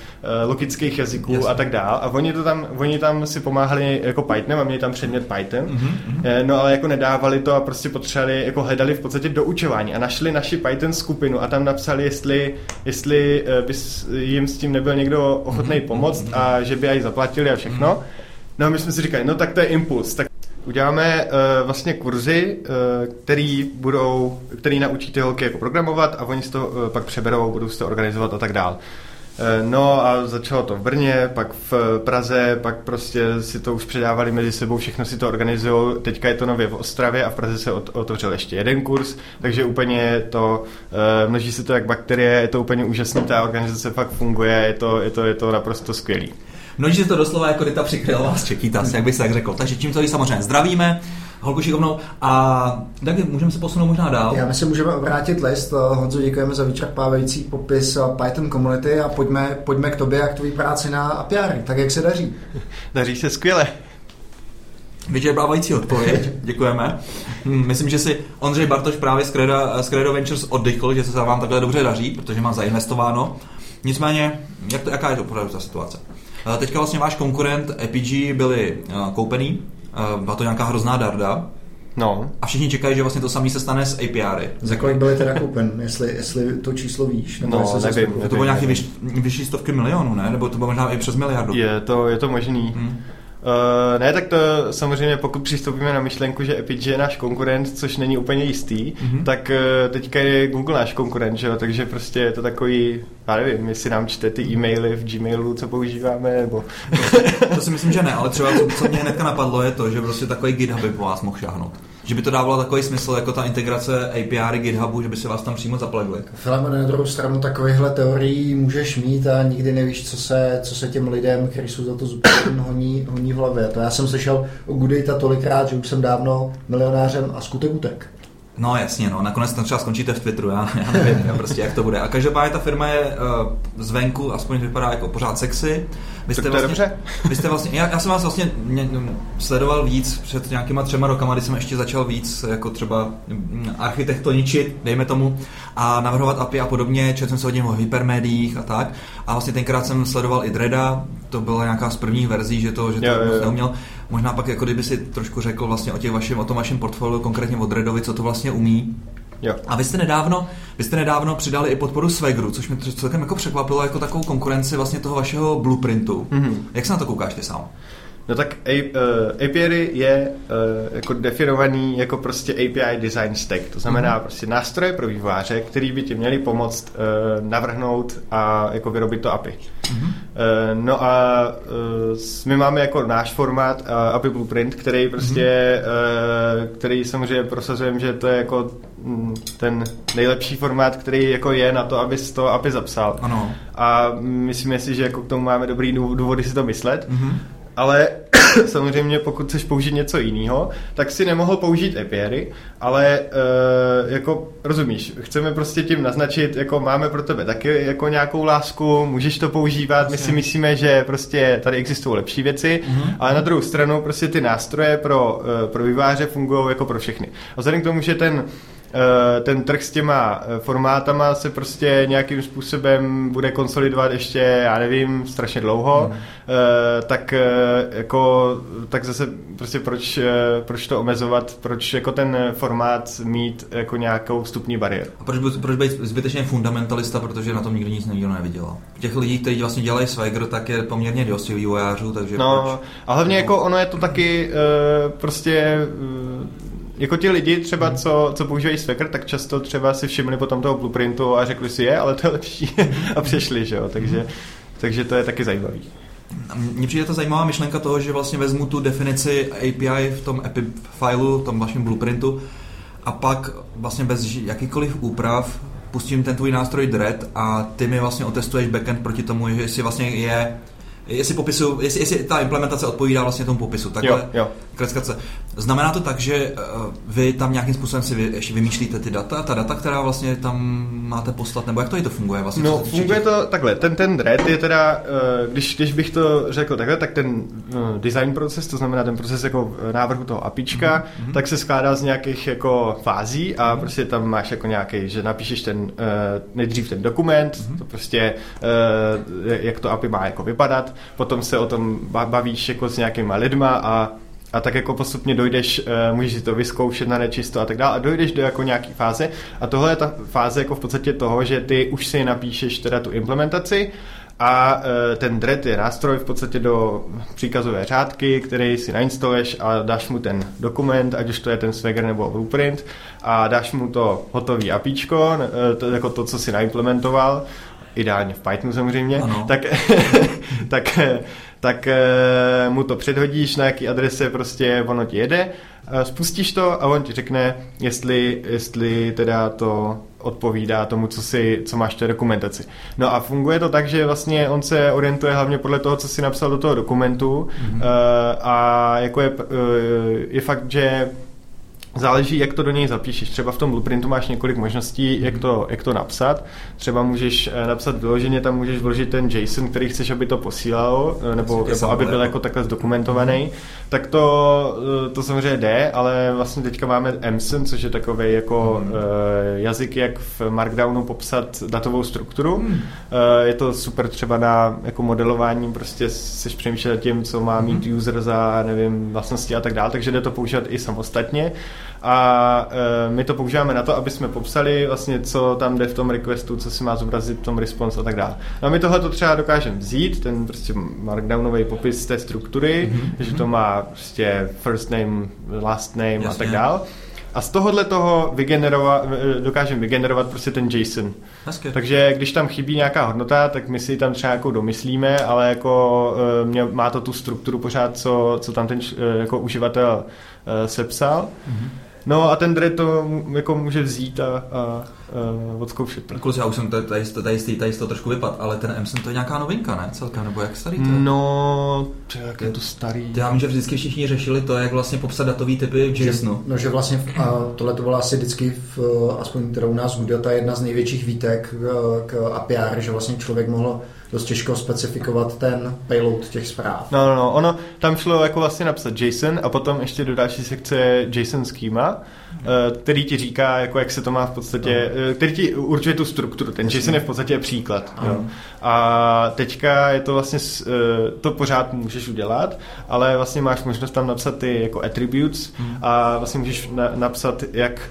logických jazyků Jasně. a tak dál. A oni, to tam, oni tam si pomáhali jako Pythonem a měli tam předmět Python, mm-hmm. no ale jako nedávali to a prostě potřebovali, jako hledali v podstatě doučování a našli naši Python skupinu a tam napsali, jestli, jestli uh, by jim s tím nebyl někdo ochotný pomoct a že by aj zaplatili a všechno. No a my jsme si říkali, no tak to je impuls, tak uděláme uh, vlastně kurzy, uh, který budou, který naučí ty holky jako programovat a oni si to uh, pak přeberou, budou si to organizovat a tak dál. No a začalo to v Brně, pak v Praze, pak prostě si to už předávali mezi sebou, všechno si to organizují. Teďka je to nově v Ostravě a v Praze se otevřel ještě jeden kurz, takže úplně to, množí se to jak bakterie, je to úplně úžasný, ta organizace fakt funguje, je to, je to, je to naprosto skvělý. Množí se to doslova jako Rita přikryla z Čekýtas, jak bych se tak řekl. Takže tímto ji samozřejmě zdravíme holku šikovnou. A tak můžeme se posunout možná dál. Já myslím, můžeme obrátit list. Honzo, děkujeme za vyčerpávající popis Python komunity a pojďme, pojďme k tobě a k tvojí práci na API. Tak jak se daří? Daří se skvěle. Vyčerpávající odpověď, děkujeme. Hm, myslím, že si Ondřej Bartoš právě z Credo, z Credo Ventures oddychl, že se vám takhle dobře daří, protože má zainvestováno. Nicméně, jak to, jaká je to opravdu ta situace? Teďka vlastně váš konkurent EPG byli koupený, byla to nějaká hrozná darda, No. A všichni čekají, že vlastně to samé se stane s API. Za kolik byly teda koupen, jestli, jestli to číslo víš? Nebo no, nevím, nevím, To bylo nějaký vyš, vyšší stovky milionů, ne? Nebo to bylo možná i přes miliardu. Je to, je to možný. Hmm. Uh, ne, tak to samozřejmě, pokud přistoupíme na myšlenku, že Epic je náš konkurent, což není úplně jistý, mm-hmm. tak uh, teďka je Google náš konkurent, že jo? takže prostě je to takový, já nevím, jestli nám čte ty e-maily v Gmailu, co používáme, nebo... to, to si myslím, že ne, ale třeba co, co mě hnedka napadlo je to, že prostě takový GitHub by po vás mohl šáhnout že by to dávalo takový smysl, jako ta integrace API GitHubu, že by se vás tam přímo zaplegli. Filemon, na druhou stranu takovýchhle teorií můžeš mít a nikdy nevíš, co se, co se těm lidem, kteří jsou za to zodpovědní, honí, honí v hlavě. To já jsem slyšel o Goodata tolikrát, že už jsem dávno milionářem a skutek utek. No jasně, no, nakonec tam třeba skončíte v Twitteru, já, já nevím, já prostě jak to bude. A každopádně ta firma je uh, zvenku, aspoň vypadá jako pořád sexy. Vy jste, vlastně, dobře. vy jste vlastně, já, já jsem vás vlastně mě, sledoval víc před nějakýma třema rokama, kdy jsem ještě začal víc jako třeba mm, architektoničit, dejme tomu, a navrhovat API a podobně, četl jsem se hodně o hypermédiích a tak. A vlastně tenkrát jsem sledoval i Dreda, to byla nějaká z prvních verzí, že to, že to jo, jo, jo. neuměl. Možná pak, jako kdyby si trošku řekl vlastně o, těch vašim, o tom vašem portfoliu, konkrétně od Redovi, co to vlastně umí. Jo. A vy jste nedávno, vy jste nedávno přidali i podporu Swagru, což mě celkem jako překvapilo jako takovou konkurenci vlastně toho vašeho blueprintu. Mm-hmm. Jak se na to koukáš ty sám? No tak uh, API je uh, jako definovaný jako prostě API design stack, to znamená mm-hmm. prostě nástroje pro vývojáře, který by ti měli pomoct uh, navrhnout a jako vyrobit to API. Mm-hmm. Uh, no a uh, my máme jako náš formát uh, API Blueprint, který prostě, mm-hmm. uh, který samozřejmě prosazujeme, že to je jako mm, ten nejlepší formát, který jako je na to, aby to API zapsal. Ano. A myslíme si, že jako k tomu máme dobrý důvody si to myslet. Mm-hmm ale samozřejmě pokud chceš použít něco jiného, tak si nemohl použít API, ale uh, jako rozumíš, chceme prostě tím naznačit, jako máme pro tebe taky jako nějakou lásku, můžeš to používat, my si myslíme, že prostě tady existují lepší věci, mm-hmm. ale na druhou stranu prostě ty nástroje pro, uh, pro výváře fungují jako pro všechny. A vzhledem k tomu, že ten Eh, ten trh s těma eh, formátama se prostě nějakým způsobem bude konsolidovat ještě, já nevím, strašně dlouho, mm. tak jako, tak zase prostě proč, proč to omezovat, proč jako ten formát mít jako nějakou vstupní bariéru. A proč, proč být zbytečně fundamentalista, protože na tom nikdo nic nikdo neviděl. Těch lidí, kteří vlastně dělají Swagger, tak je poměrně dost vývojářů, takže No, proč? a hlavně jako ono je to taky prostě jako ti lidi třeba, hmm. co, co používají Swagger, tak často třeba si všimli potom toho blueprintu a řekli si je, ale to je lepší a přešli, že jo, takže, takže to je taky zajímavý. Mně přijde ta zajímavá myšlenka toho, že vlastně vezmu tu definici API v tom API filu, v tom vašem blueprintu a pak vlastně bez jakýkoliv úprav pustím ten tvůj nástroj Dread a ty mi vlastně otestuješ backend proti tomu, že si vlastně je jestli popisu, jestli, jestli ta implementace odpovídá vlastně tomu popisu. Takhle, jo, jo. Znamená to tak, že uh, vy tam nějakým způsobem si vy, ještě vymýšlíte ty data, ta data, která vlastně tam máte poslat, nebo jak to i to funguje? Vlastně, no, funguje to takhle. Ten, ten thread je teda, uh, když, když bych to řekl takhle, tak ten uh, design proces, to znamená ten proces jako návrhu toho apička, mm-hmm. tak se skládá z nějakých jako fází a mm-hmm. prostě tam máš jako nějaký, že napíšeš ten nejdřív ten dokument, mm-hmm. to prostě jak to API má jako vypadat, potom se o tom bavíš jako s nějakýma lidma a a tak jako postupně dojdeš, uh, můžeš si to vyzkoušet na nečisto a tak dále a dojdeš do jako nějaký fáze. A tohle je ta fáze jako v podstatě toho, že ty už si napíšeš teda tu implementaci a uh, ten dread je nástroj v podstatě do příkazové řádky, který si nainstaluješ a dáš mu ten dokument, ať už to je ten Swagger nebo Blueprint a dáš mu to hotový apíčko, uh, to, jako to, co si naimplementoval ideálně v Pythonu samozřejmě, ano. tak, tak, tak eh, mu to předhodíš, na jaký adrese prostě ono ti jede, eh, spustíš to a on ti řekne, jestli, jestli teda to odpovídá tomu, co, si, co máš v té dokumentaci. No a funguje to tak, že vlastně on se orientuje hlavně podle toho, co si napsal do toho dokumentu mm-hmm. a jako je, je fakt, že Záleží, jak to do něj zapíšeš. Třeba v tom blueprintu máš několik možností, jak to, jak to napsat. Třeba můžeš eh, napsat vyloženě, tam můžeš vložit ten JSON, který chceš, aby to posílalo, eh, nebo, nebo aby byl jako takhle zdokumentovaný. Tak to, eh, to samozřejmě jde, ale vlastně teďka máme MSN, což je takový jako hmm. jazyk, jak v Markdownu popsat datovou strukturu. Hmm. Je to super třeba na jako modelování, prostě seš přemýšlet tím, co má mít hmm. user za, nevím, vlastnosti a tak dále, takže jde to používat i samostatně a e, my to používáme na to, aby jsme popsali vlastně, co tam jde v tom requestu, co si má zobrazit v tom response a tak dále. No a my tohle to třeba dokážeme vzít, ten prostě markdownový popis té struktury, mm-hmm. že to má prostě first name, last name Jasně. a tak dále. A z tohohle toho vygenerovat, e, dokážeme vygenerovat prostě ten JSON. Hezky. Takže když tam chybí nějaká hodnota, tak my si tam třeba jako domyslíme, ale jako e, mě, má to tu strukturu pořád, co, co tam ten jako uživatel sepsal. Mm-hmm. No a ten dread to jako může vzít a, a, a odzkoušet. Kluci, já už jsem tady, tady, tady, tady, tady to trošku vypad, ale ten Emson to je nějaká novinka, ne? Celkem, nebo jak starý to je? No, jak je to starý. Já vím, že vždycky všichni řešili to, jak vlastně popsat datový typy v JSONu. No, že vlastně a tohle to byla asi vždycky, v, aspoň teda u nás v ta jedna z největších výtek k API, že vlastně člověk mohl dost těžko specifikovat ten payload těch zpráv. No, no, no, ono tam šlo jako vlastně napsat JSON a potom ještě do další sekce JSON schema, který ti říká, jako jak se to má v podstatě, no. který ti určuje tu strukturu. Ten JSON je v podstatě příklad. Jo. A teďka je to vlastně, eh, to pořád můžeš udělat, ale vlastně máš možnost tam napsat ty jako attributes hmm. a vlastně můžeš na, napsat, jak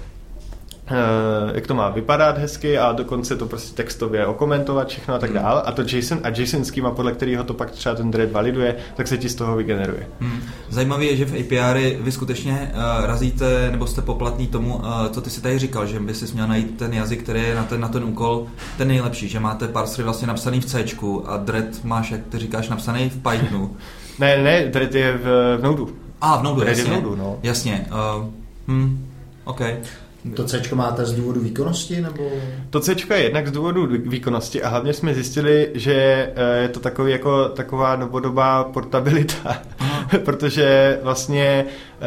jak to má vypadat hezky a dokonce to prostě textově okomentovat všechno a tak hmm. dál. A to JSON a JSON schema, podle kterého to pak třeba ten thread validuje, tak se ti z toho vygeneruje. Hmm. Zajímavé je, že v API vy skutečně uh, razíte nebo jste poplatný tomu, uh, co ty si tady říkal, že by si měl najít ten jazyk, který je na ten, na ten úkol ten nejlepší, že máte parsery vlastně napsaný v C a thread máš, jak ty říkáš, napsaný v Pythonu. ne, ne, thread je v, v Node. A, ah, v Node, jasně. v Node, no. Jasně. Uh, hm, OK. To C máte z důvodu výkonnosti? Nebo? To C je jednak z důvodu výkonnosti a hlavně jsme zjistili, že eh, je to takový jako taková novodobá portabilita, protože vlastně eh,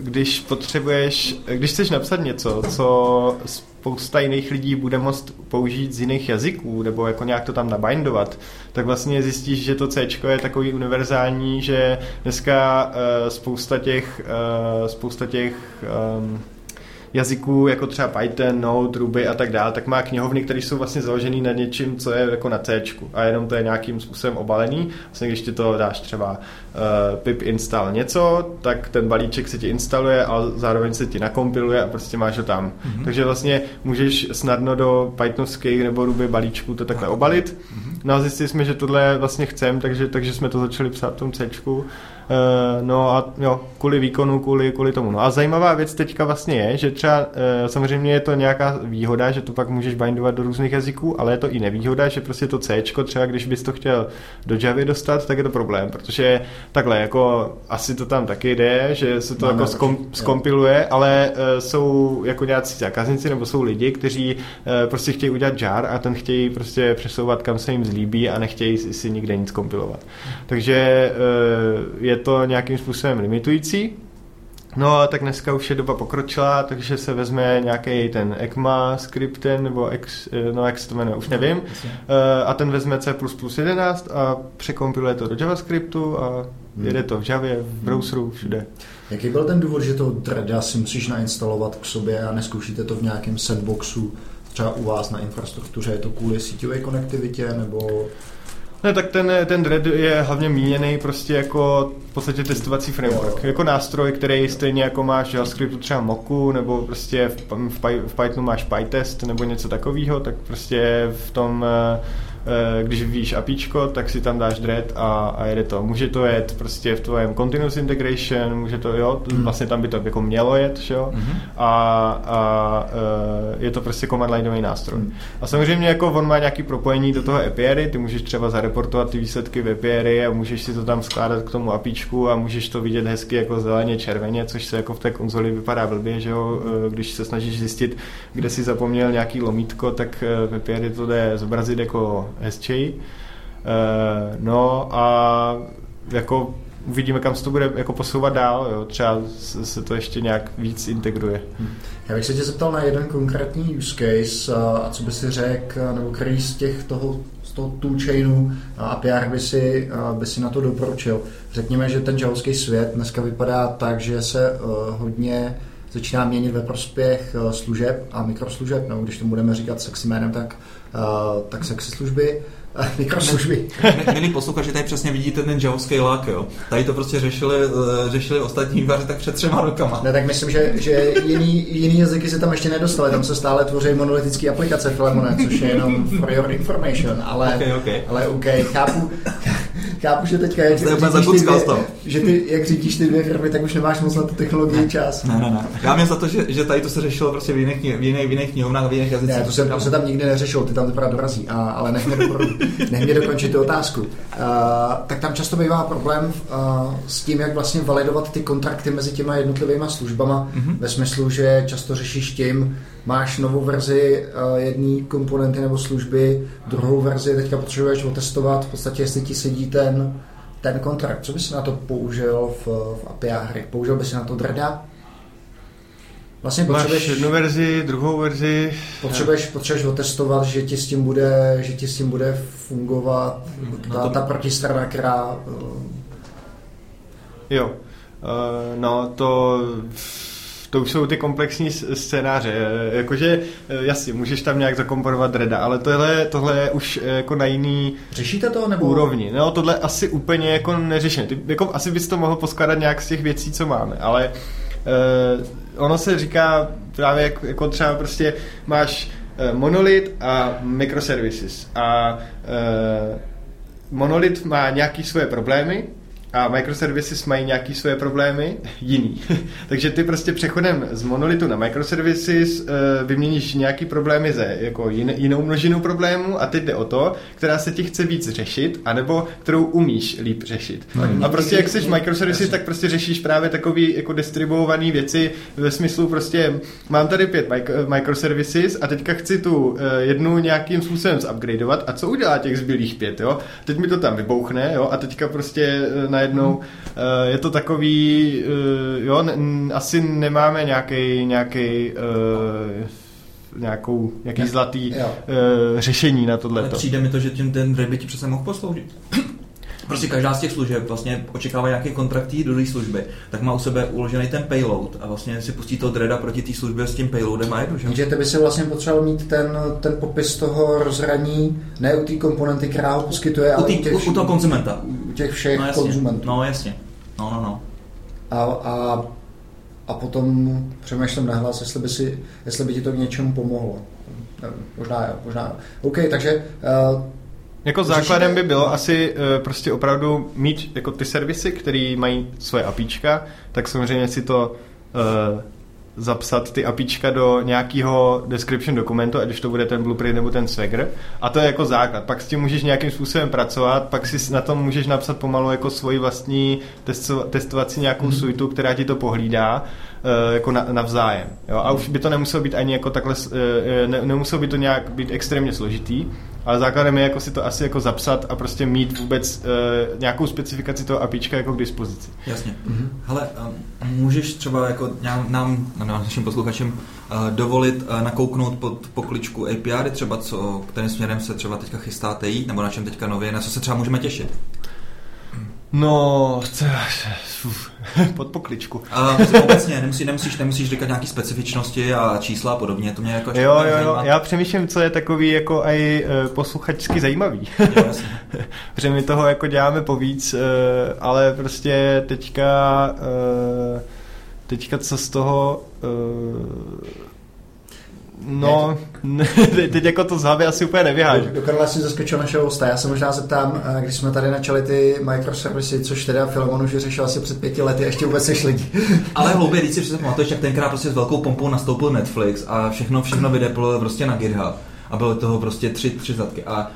když potřebuješ, když chceš napsat něco, co spousta jiných lidí bude moct použít z jiných jazyků nebo jako nějak to tam nabindovat, tak vlastně zjistíš, že to C je takový univerzální, že dneska uh, spousta těch, spousta těch um, jazyků, jako třeba Python, Node, Ruby a tak dále, tak má knihovny, které jsou vlastně založené na něčím, co je jako na C a jenom to je nějakým způsobem obalený. Vlastně když ti to dáš třeba uh, pip install něco, tak ten balíček se ti instaluje a zároveň se ti nakompiluje a prostě máš ho tam. Mm-hmm. Takže vlastně můžeš snadno do Pythonovských nebo Ruby balíčku to takhle obalit. Mm-hmm. No a zjistili jsme, že tohle vlastně chceme, takže, takže jsme to začali psát v tom C. Eh, no a jo, kvůli výkonu, kvůli, kvůli tomu. No a zajímavá věc teďka vlastně je, že třeba eh, samozřejmě je to nějaká výhoda, že to pak můžeš bindovat do různých jazyků, ale je to i nevýhoda, že prostě to C, třeba když bys to chtěl do Javy dostat, tak je to problém, protože takhle, jako asi to tam taky jde, že se to Máme jako skom, skompiluje, ale uh, jsou jako nějací zákazníci nebo jsou lidi, kteří prostě chtějí udělat jar a ten chtějí prostě přesouvat kam se jim zlíbí a nechtějí si, nikde nic kompilovat. Takže je je to nějakým způsobem limitující. No a tak dneska už je doba pokročila, takže se vezme nějaký ten ECMA skripten, nebo X, no jak se to jmenuje, už nevím. No, a ten vezme C++11 a překompiluje to do JavaScriptu a hmm. jede to v Javě, v browseru, všude. Jaký byl ten důvod, že to Dreda si musíš nainstalovat k sobě a neskoušíte to v nějakém sandboxu, třeba u vás na infrastruktuře, je to kvůli síťové konektivitě, nebo... Ne, tak ten, ten Dread je hlavně míněný prostě jako v podstatě testovací framework. Jo. Jako nástroj, který stejně jako máš v JavaScriptu třeba Moku, nebo prostě v, v, v Pythonu máš PyTest nebo něco takového, tak prostě v tom uh, Eh, když víš APIčko, tak si tam dáš dread a, a jede to. Může to jet prostě v tvém continuous integration, může to, jo, mm. vlastně tam by to jako mělo jet, jo, mm-hmm. a, a eh, je to prostě command lineový nástroj. Mm. A samozřejmě jako on má nějaký propojení do toho API, ty můžeš třeba zareportovat ty výsledky v API a můžeš si to tam skládat k tomu APIčku a můžeš to vidět hezky jako zeleně, červeně, což se jako v té konzoli vypadá blbě, že jo, eh, když se snažíš zjistit, kde si zapomněl nějaký lomítko, tak v API to jde zobrazit jako hezčej. Uh, no a jako uvidíme, kam se to bude jako posouvat dál, jo. třeba se to ještě nějak víc integruje. Hm. Já bych se tě zeptal na jeden konkrétní use case, a co by si řekl, nebo který z těch toho, z toho toolchainu a API by si, by si na to doporučil. Řekněme, že ten javovský svět dneska vypadá tak, že se uh, hodně začíná měnit ve prospěch uh, služeb a mikroslužeb, nebo když to budeme říkat sexy jménem, tak uh, tak sexy služby, mikroslužby. Milí posluchači, tady přesně vidíte ten javovský lák, jo. Tady to prostě řešili, eh, řešili ostatní vývaři tak před třema rokama. Ne, tak myslím, že, že jiný, jiný jazyky se tam ještě nedostali, tam se stále tvoří monolitické aplikace Filemone, což je jenom for your information, ale, okay, okay. ale OK, chápu, chápu, že teďka, jak řídíš, ty dvě, že ty, jak řídíš ty dvě firmy, tak už nemáš moc na tu technologii čas. Ne, ne, ne. Já mě za to, že, že tady to se řešilo prostě v jiných, v jiných, v jiných knihovnách, v jiných jazycích. Ne, to se, to se tam nikdy neřešilo, ty tam teprve dorazí, a, ale nech mě, do, nech mě dokončit tu otázku. Uh, tak tam často bývá problém uh, s tím, jak vlastně validovat ty kontrakty mezi těma jednotlivými službama, mm-hmm. ve smyslu, že často řešíš tím, máš novou verzi uh, jedné komponenty nebo služby, druhou verzi teďka potřebuješ otestovat, v podstatě jestli ti sedí ten, ten kontrakt. Co bys na to použil v, v API hry? Použil bys na to Dreda? Vlastně potřebuješ, Máš jednu verzi, druhou verzi. Potřebuješ, potřebuješ otestovat, že ti s tím bude, že ti s tím bude fungovat ta, no to... ta protistrana, která... Jo. Uh, no, to to už jsou ty komplexní scénáře. Jakože, eh, jasně, můžeš tam nějak zakomponovat dreda, ale tohle, tohle je už eh, jako na jiný Řešíte to nebo? úrovni. No, tohle asi úplně jako neřešené. Ty, jako, asi bys to mohl poskládat nějak z těch věcí, co máme, ale ono se říká právě jako, jako třeba prostě máš monolit a microservices a monolit má nějaký svoje problémy a microservices mají nějaký své problémy jiný. Takže ty prostě přechodem z monolitu na microservices uh, vyměníš nějaký problémy ze jako jin, jinou množinu problémů a teď jde o to, která se ti chce víc řešit, anebo kterou umíš líp řešit. No, a prostě jak jsi microservices, tak prostě řešíš právě takový jako distribuovaný věci ve smyslu prostě mám tady pět microservices a teďka chci tu uh, jednu nějakým způsobem zupgradeovat a co udělá těch zbylých pět, jo? Teď mi to tam vybouchne, jo? A teďka prostě na najednou. Uh, je to takový, uh, jo, asi nemáme nějaký nějaký uh, nějakou, nějaký zlatý řešení na tohle. Přijde mi to, že tím ten Ray by ti přece mohl posloužit. Prostě každá z těch služeb vlastně očekává nějaké kontrakty do té služby, tak má u sebe uložený ten payload a vlastně si pustí to dreada proti té službě s tím payloadem a jedu, že? Takže ty by si vlastně potřeboval mít ten, ten popis toho rozhraní, ne u té komponenty, která ho poskytuje, ale u, tý, u, těch, u toho konzumenta. U těch všech no, konzumentů. No jasně, no no no. A, a, a potom přemýšlím nahlas, jestli by, si, jestli by ti to k něčemu pomohlo. Možná jo, možná jo. OK, takže uh, jako základem by bylo asi uh, prostě opravdu mít jako ty servisy, které mají svoje apíčka, tak samozřejmě si to uh, zapsat ty apíčka do nějakého description dokumentu, ať už to bude ten blueprint nebo ten Swagger. A to je jako základ. Pak s tím můžeš nějakým způsobem pracovat, pak si na tom můžeš napsat pomalu jako svoji vlastní testovací nějakou mm-hmm. suitu, která ti to pohlídá uh, jako na, navzájem. Jo? A už by to nemuselo být ani jako takhle, ne, nemuselo by to nějak být extrémně složitý, ale základem je jako si to asi jako zapsat a prostě mít vůbec uh, nějakou specifikaci toho APIčka jako k dispozici. Jasně. Mm-hmm. Hele, um, můžeš třeba jako nám, nám našim posluchačům uh, dovolit uh, nakouknout pod pokličku API, třeba co, kterým směrem se třeba teďka chystáte jít, nebo na čem teďka nově, na co se třeba můžeme těšit? No, pod pokličku. A obecně, nemusí, nemusíš, nemusíš říkat nějaké specifičnosti a čísla a podobně, to mě jako Jo, jo, jo, já přemýšlím, co je takový jako aj uh, posluchačsky zajímavý. Jo, Protože my toho jako děláme povíc, uh, ale prostě teďka uh, teďka co z toho No, teď jako to z hlavy asi úplně nevyhážu. Do, do Karla si zaskočil našeho hosta. Já se možná zeptám, eh, když jsme tady načali ty microservisy, což teda Filemon už řešil asi před pěti lety, ještě vůbec seš lidi. Ale hloubě, když si přesně pamatuješ, jak tenkrát prostě s velkou pompou nastoupil Netflix a všechno, všechno vydeplo prostě na GitHub. A bylo toho prostě tři, tři zadky. A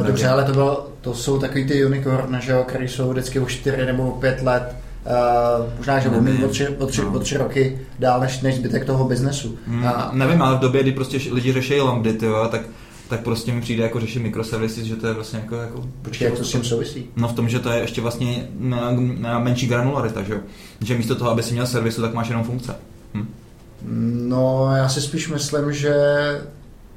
Uh, dobře, ale to, bylo, to jsou takový ty unicorn, že jo, který jsou vždycky už čtyři nebo pět let Uh, možná, že budu mít o tři, o, tři, no. o tři roky dál než, než zbytek toho biznesu. Hmm, a, nevím, ale v době, kdy prostě lidi řeší lambdy, tyjo, tak tak prostě mi přijde jako řešit mikroservisy, že to je vlastně jako... jako Počkej, jak to s tím souvisí? No v tom, že to je ještě vlastně na, na menší granularita, že jo? Že místo toho, aby si měl servisu, tak máš jenom funkce. Hm? No, já si spíš myslím, že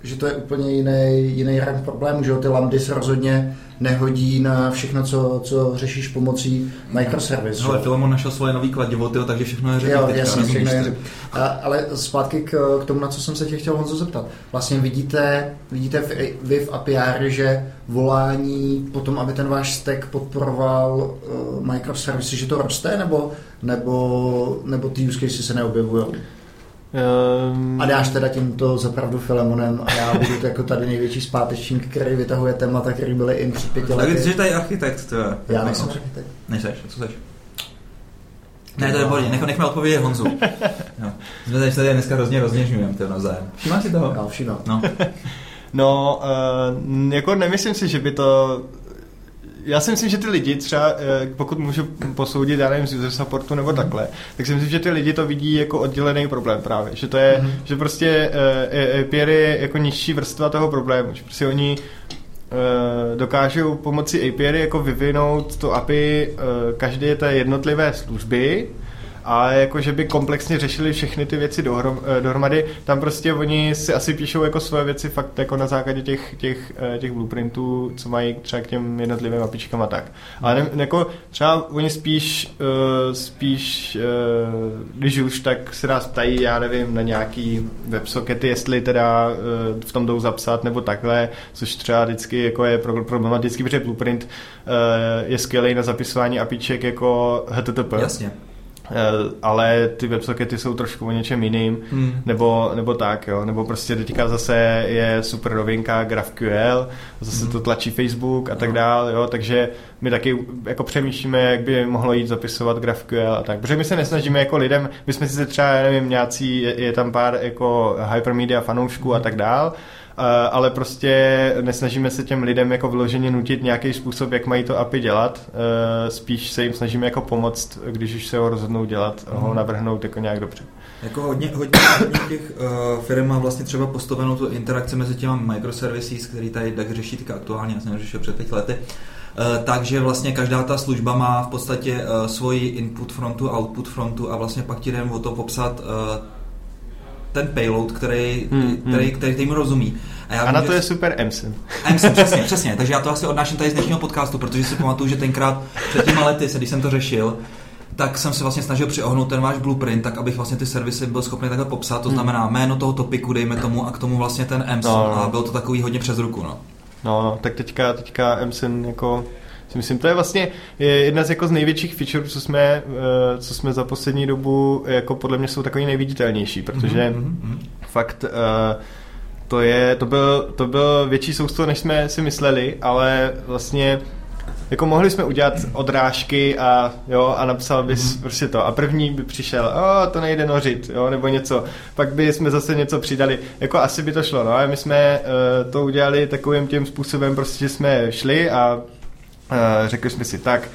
že to je úplně jiný, jiný rank problémů, že ty lambdy se rozhodně nehodí na všechno, co, co řešíš pomocí microservice. Ale Filemon našel svoje nový kladivo, tyjo, takže všechno je řepí. Jo, jasně, všechno je A, ale zpátky k, k tomu, na co jsem se tě chtěl Honzo zeptat. Vlastně vidíte, vidíte v, vy v API, že volání potom, aby ten váš stack podporoval uh, microservice, že to roste, nebo, nebo, nebo ty use cases se neobjevují? Um... A dáš teda tímto zapravdu Filemonem a já budu to jako tady největší zpátečník, který vytahuje témata, který byly in před pěti lety. Takže tady architekt, to je. Já nejsem architekt. Nejseš, co seš? Ne, to je pohodě, nech, nechme odpovědět Honzu. Jo. My tady tady dneska hrozně rozněžňujeme to navzájem. Všimáš si toho? Já všimám. No. no, uh, jako nemyslím si, že by to já si myslím, že ty lidi třeba, eh, pokud můžu posoudit, já nevím, z user supportu nebo mm. takhle, tak si myslím, že ty lidi to vidí jako oddělený problém právě, že to je, mm. že prostě uh, je jako nižší vrstva toho problému, že prostě oni dokážou pomocí API jako vyvinout to API každé té jednotlivé služby, a jako, že by komplexně řešili všechny ty věci dohrom, eh, dohromady. Tam prostě oni si asi píšou jako svoje věci fakt jako na základě těch, těch, eh, těch blueprintů, co mají třeba k těm jednotlivým mapičkám a tak. Ale ne, jako třeba oni spíš, uh, spíš když už tak se nás ptají, já nevím, na nějaký websockety, jestli teda v tom jdou zapsat nebo takhle, což třeba vždycky jako je problematický, protože blueprint je skvělý na zapisování apiček jako HTTP. Jasně ale ty WebSockety jsou trošku o něčem jiným, hmm. nebo, nebo tak, jo, nebo prostě teďka zase je super novinka GraphQL, zase hmm. to tlačí Facebook a tak no. dál, jo, takže my taky jako přemýšlíme, jak by mohlo jít zapisovat GraphQL a tak, protože my se nesnažíme jako lidem, my jsme si třeba, nevím, nějací, je, je tam pár jako hypermedia fanoušků hmm. a tak dál, ale prostě nesnažíme se těm lidem jako vyloženě nutit nějaký způsob, jak mají to API dělat, spíš se jim snažíme jako pomoct, když už se ho rozhodnou dělat, mm. ho mhm. navrhnout jako nějak dobře. Jako hodně, hodně, hodně těch uh, firm má vlastně třeba postavenou tu interakci mezi těma microservices, který tady tak řeší teďka aktuálně, já jsem řešil před pěti lety, takže vlastně každá ta služba má v podstatě svoji input frontu, output frontu a vlastně pak ti jdem o to popsat ten payload, který, hmm, hmm. který, který, který mu rozumí. A, já a na to je super Emsen. Emsen, přesně, přesně. Takže já to asi odnáším tady z dnešního podcastu, protože si pamatuju, že tenkrát před těma lety, když jsem to řešil, tak jsem se vlastně snažil přiohnout ten váš blueprint, tak abych vlastně ty servisy byl schopný takhle popsat. To hmm. znamená jméno toho topiku, dejme tomu, a k tomu vlastně ten Emsen. No, no. A bylo to takový hodně přes ruku. No, no, no tak teďka, teďka Emsen jako si myslím, to je vlastně jedna z, jako z největších feature, co jsme, eh, co jsme za poslední dobu, jako podle mě jsou takový nejviditelnější, protože mm-hmm. fakt uh, to je, to byl, to byl větší sousto, než jsme si mysleli, ale vlastně jako mohli jsme udělat odrážky a jo, a napsal bys mm-hmm. prostě to. A první by přišel, o, to nejde nořit, jo, nebo něco. Pak by jsme zase něco přidali. Jako asi by to šlo, no. A my jsme uh, to udělali takovým tím způsobem, prostě, že jsme šli a řekli jsme si, tak,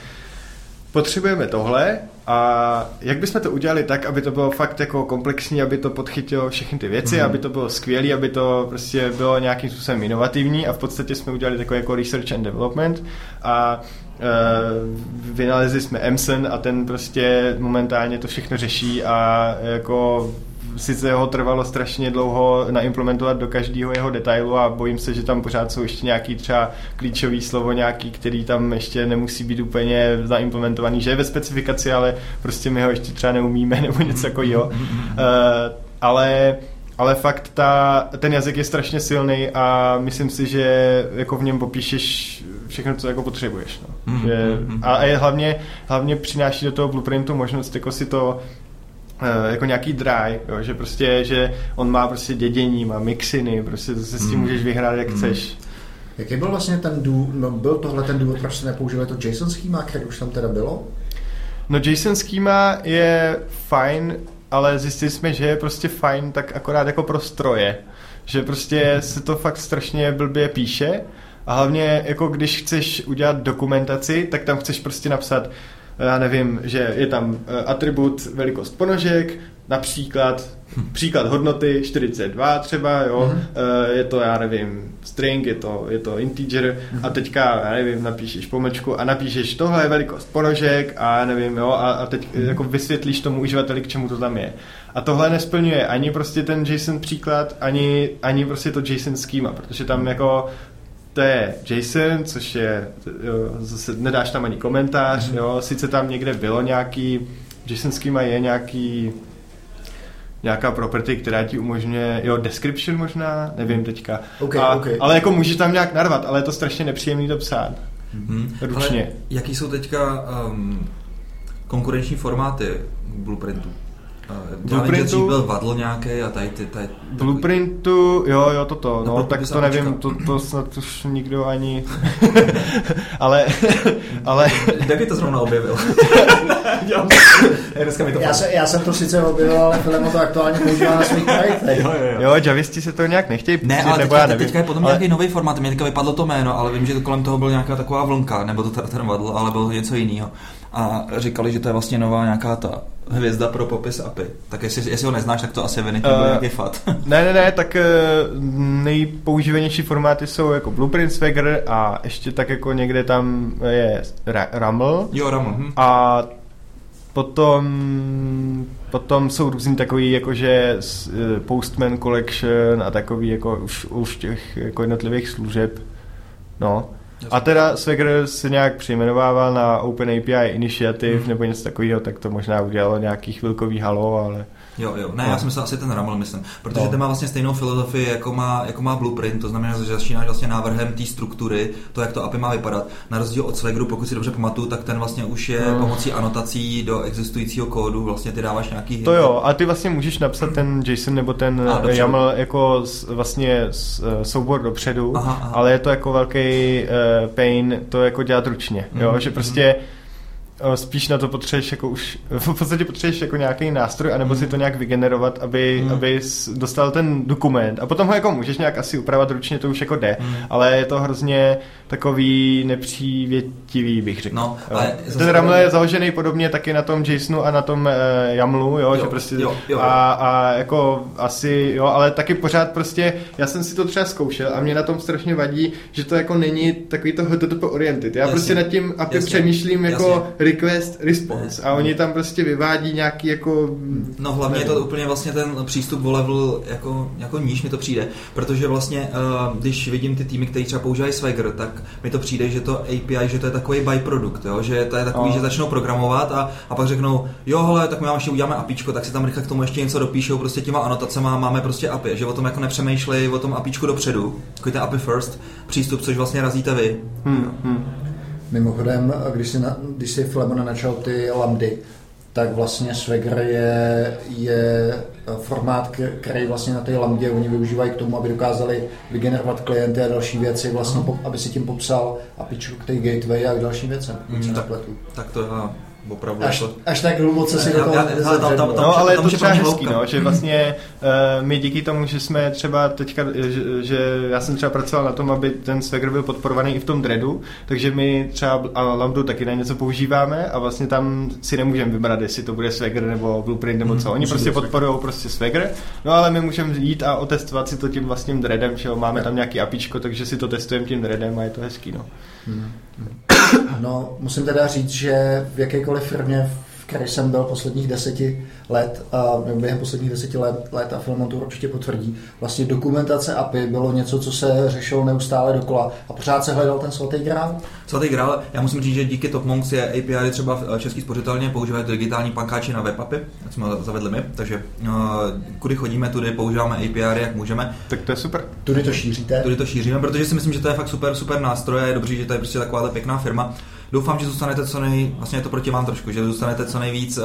potřebujeme tohle a jak bychom to udělali tak, aby to bylo fakt jako komplexní, aby to podchytilo všechny ty věci, mm. aby to bylo skvělé, aby to prostě bylo nějakým způsobem inovativní a v podstatě jsme udělali takový jako research and development a Uh, vynalezli jsme Emsen a ten prostě momentálně to všechno řeší a jako sice ho trvalo strašně dlouho naimplementovat do každého jeho detailu a bojím se, že tam pořád jsou ještě nějaký třeba klíčový slovo nějaký, který tam ještě nemusí být úplně naimplementovaný, že je ve specifikaci, ale prostě my ho ještě třeba neumíme nebo něco takového. Uh, ale ale fakt ta, ten jazyk je strašně silný a myslím si, že jako v něm popíšeš všechno, co jako potřebuješ. No. Mm, že, mm, a, a je hlavně, hlavně přináší do toho blueprintu možnost jako si to jako nějaký dry, jo, že prostě, že on má prostě dědění, má mixiny, prostě to se s tím mm. můžeš vyhrát jak mm. chceš. Jaký byl vlastně ten důvod, no, byl tohle ten důvod, proč se nepoužívá to JSON schema, který už tam teda bylo? No JSON schema je fajn, ale zjistili jsme, že je prostě fajn tak akorát jako pro stroje. Že prostě se to fakt strašně blbě píše a hlavně jako když chceš udělat dokumentaci, tak tam chceš prostě napsat já nevím, že je tam eh, atribut velikost ponožek, například příklad hodnoty 42 třeba, jo, mm-hmm. je to, já nevím, string, je to, je to integer mm-hmm. a teďka, já nevím, napíšeš pomlčku a napíšeš tohle je velikost ponožek a já nevím, jo, a, a teď mm-hmm. jako vysvětlíš tomu uživateli, k čemu to tam je. A tohle nesplňuje ani prostě ten JSON příklad, ani, ani prostě to JSON schema, protože tam jako to je Jason, což je, jo, zase nedáš tam ani komentář, mm-hmm. jo, sice tam někde bylo nějaký, Jason schema je nějaký nějaká property, která ti umožňuje, jo, description možná, nevím teďka, okay, a, okay. ale jako můžeš tam nějak narvat, ale je to strašně nepříjemný to psát. Mm-hmm. Ručně. Ale jaký jsou teďka um, konkurenční formáty Blueprintu? Blueprintu... byl vadl nějaký a tady ty... Tady, Blueprintu, jo, jo, toto, no, no tak to nevím, to, to snad už nikdo ani... ale, ale... Kde to zrovna objevil? já, se, já jsem to sice objevil, ale Filemo to aktuálně používá na svých projektech. Jo, jo, jo. jo, javisti se to nějak nechtějí Ne, ale nebo teďka, já nevím. teďka je potom ale... nějaký nový formát, mě teďka vypadlo to jméno, ale vím, že kolem toho byl nějaká taková vlnka, nebo to ten vadl, ale bylo něco jiného. A říkali, že to je vlastně nová nějaká ta hvězda pro popis API. Tak jestli, jestli ho neznáš, tak to asi viny, uh, nějaký fat. ne, ne, ne, tak uh, nejpoužívanější formáty jsou jako Blueprint Swagger a ještě tak jako někde tam je Raml. Jo, Raml. Hm. A potom, potom jsou různý takový jakože eh, Postman Collection a takový jako už, už těch jako jednotlivých služeb. No. A teda Swagger se nějak přejmenovával na Open API Initiative hmm. nebo něco takového, tak to možná udělalo nějaký chvilkový halo, ale... Jo, jo, ne, no. já jsem se asi ten Ramel myslím, protože no. ten má vlastně stejnou filozofii, jako má, jako má Blueprint, to znamená, že začínáš vlastně návrhem té struktury, to, jak to API má vypadat. Na rozdíl od Swaggeru, pokud si dobře pamatuju, tak ten vlastně už je no. pomocí anotací do existujícího kódu, vlastně ty dáváš nějaký... To jo, a ty vlastně můžeš napsat ten JSON nebo ten a, YAML jako vlastně soubor dopředu, aha, aha. ale je to jako velký uh, pain to jako dělat ručně, mm, jo, že prostě mm spíš na to potřebuješ jako už, v podstatě potřebuješ jako nějaký nástroj, anebo si to nějak vygenerovat, aby, hmm. aby dostal ten dokument. A potom ho jako můžeš nějak asi upravovat ručně, to už jako jde, hmm. ale je to hrozně takový nepřívětivý, bych řekl. No, ale ten Raml je založený podobně taky na tom JSONu a na tom uh, YAMLu, jo, jo, že prostě jo, jo. A, a jako asi, jo, ale taky pořád prostě, já jsem si to třeba zkoušel a mě na tom strašně vadí, že to jako není takový to HTTP oriented. Já jasně, prostě nad tím API přemýšlím jako request response a oni tam prostě vyvádí nějaký jako... No hlavně nevím. je to úplně vlastně ten přístup o level jako, jako níž mi to přijde, protože vlastně uh, když vidím ty týmy, které třeba používají Swagger, tak mi to přijde, že to API, že to je takový byprodukt, jo? že to je takový, a. že začnou programovat a, a pak řeknou, jo, hele, tak my vám ještě uděláme APIčko, tak si tam rychle k tomu ještě něco dopíšou, prostě těma anotacemi máme prostě API, že o tom jako nepřemýšlej o tom APIčku dopředu, jako ten API first přístup, což vlastně razíte vy. Hmm, hmm. Mimochodem, když si, na, když si Flemona načal ty lambdy, tak vlastně Swagger je, je formát, který vlastně na té lambdě oni využívají k tomu, aby dokázali vygenerovat klienty a další věci, vlastně, uh-huh. aby si tím popsal apičku k té gateway a k dalším věcem. Mm, tak, tak to já opravdu až, jako... až tak hluboce si do toho No, ale je to třeba hezký, no, že vlastně uh, my díky tomu, že jsme třeba teďka, že, že já jsem třeba pracoval na tom, aby ten Swagger byl podporovaný i v tom dreadu, takže my třeba a Lambdu taky na něco používáme a vlastně tam si nemůžeme vybrat, jestli to bude Swagger nebo Blueprint nebo co. Oni hmm, prostě podporují prostě Swagger, no ale my můžeme jít a otestovat si to tím vlastním dreadem, že jo, máme tam nějaký apičko, takže si to testujeme tím dreadem a je to hezký, no. No, musím teda říct, že v jakékoliv firmě, v které jsem byl posledních deseti let, a během posledních deseti let, let a Filmon to určitě potvrdí, vlastně dokumentace API bylo něco, co se řešilo neustále dokola a pořád se hledal ten svatý grál. Svatý grál, já musím říct, že díky TopMonks je API třeba v Český spořitelně používají digitální pankáči na web API, jak jsme zavedli my, takže uh, kudy chodíme, tudy používáme API, jak můžeme. Tak to je super. Tudy to šíříte? Tudy to šíříme, protože si myslím, že to je fakt super, super nástroj a je dobře, že to je prostě taková pěkná firma doufám, že zůstanete co nej, vlastně je to proti vám trošku, že zůstanete co nejvíc, uh,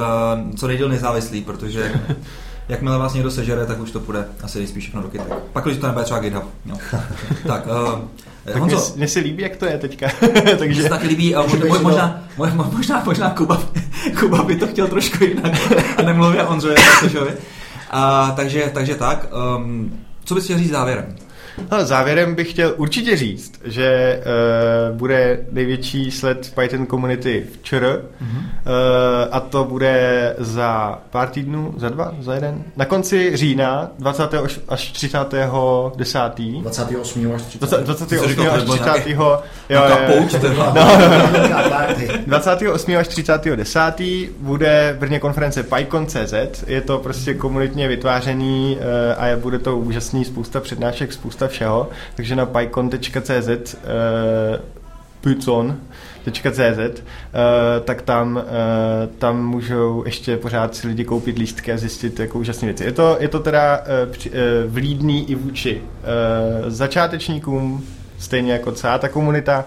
co nejdíl nezávislý, protože jakmile vás někdo sežere, tak už to půjde asi nejspíš všechno do kytek. Pak, když to nebude třeba GitHub. No. tak, uh, tak Honzo, mně se líbí, jak to je teďka. Takže... se taky líbí, uh, možná, možná, možná, možná Kuba, Kuba by to chtěl trošku jinak a nemluví o Honzovi. Uh, takže, takže tak, um, co bys chtěl říct závěrem? No, závěrem bych chtěl určitě říct, že uh, bude největší sled Python community v ČR mm-hmm. uh, a to bude za pár týdnů, za dva, za jeden. Na konci října, 20. až 30. 10. 28. až 30. 28. až 30. Jo, jo, no, 28. až 30. 10. bude v Brně konference PyCon.cz. Je to prostě komunitně vytvářený uh, a bude to úžasný spousta přednášek, spousta spousta všeho, takže na pycon.cz uh, pycon.cz, uh, tak tam, uh, tam můžou ještě pořád si lidi koupit lístky a zjistit jako úžasné věci. Je to, je to teda uh, při, uh, vlídný i vůči uh, začátečníkům, stejně jako celá ta komunita,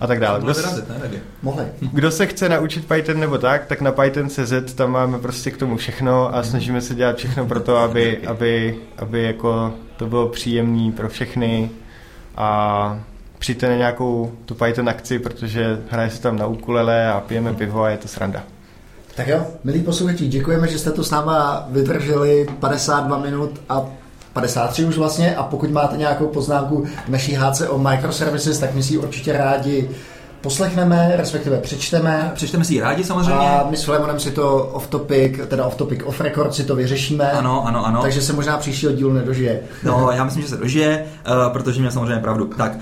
a tak dále. Kdo, vyrazit, ne, Mohli. kdo se chce naučit Python nebo tak, tak na Python.cz tam máme prostě k tomu všechno a snažíme se dělat všechno pro to, aby, aby, aby jako to bylo příjemný pro všechny a přijďte na nějakou tu Python akci, protože hraje se tam na ukulele a pijeme pivo a je to sranda. Tak jo, milí posluchači, děkujeme, že jste tu s náma vydrželi 52 minut a 53 už vlastně a pokud máte nějakou poznámku naší hádce o microservices, tak my si ji určitě rádi poslechneme, respektive přečteme. Přečteme si ji rádi samozřejmě. A my s Flemonem si to off topic, teda off topic, off record si to vyřešíme. Ano, ano, ano. Takže se možná příštího dílu nedožije. No, já myslím, že se dožije, uh, protože mě samozřejmě pravdu. Tak,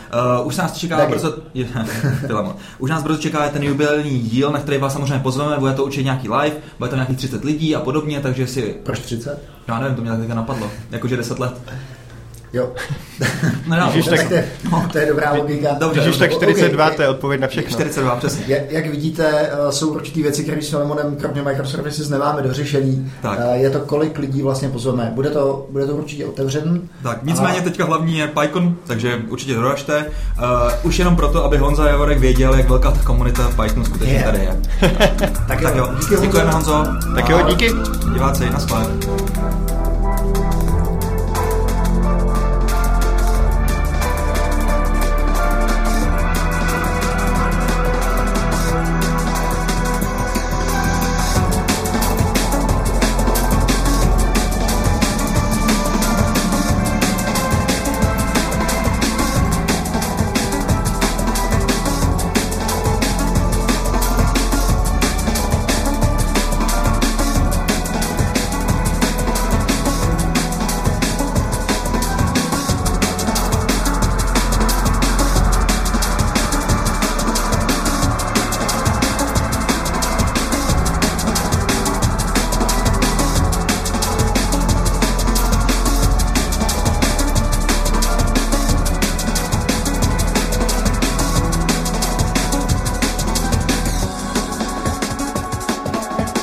uh, už nás čeká brzo, už nás brzo čeká ten jubilejní díl, na který vás samozřejmě pozveme, bude to určitě nějaký live, bude to nějakých 30 lidí a podobně, takže si... Proč 30? Já nevím, to mě tak napadlo, jakože 10 let. Jo. No, no, Ježiš, tak, to, je, no. to je dobrá logika. Dobře, Ježiš, tak 42, okay. to je odpověď na všechno. 42, přesně. Jak, jak vidíte, eh, jsou určitý věci, které s Filemonem kromě Microservices nemáme dořešený. Tak. Eh, je to, kolik lidí vlastně pozveme. Bude to, bude to určitě otevřen. Tak, nicméně a... teďka hlavní je PyCon, takže určitě doražte. Uh, už jenom proto, aby Honza Javorek věděl, jak velká ta komunita Pythonu skutečně je. tady je. tak, tak jo, díky, děkujeme Honzo. Tak jo, díky. Diváci, na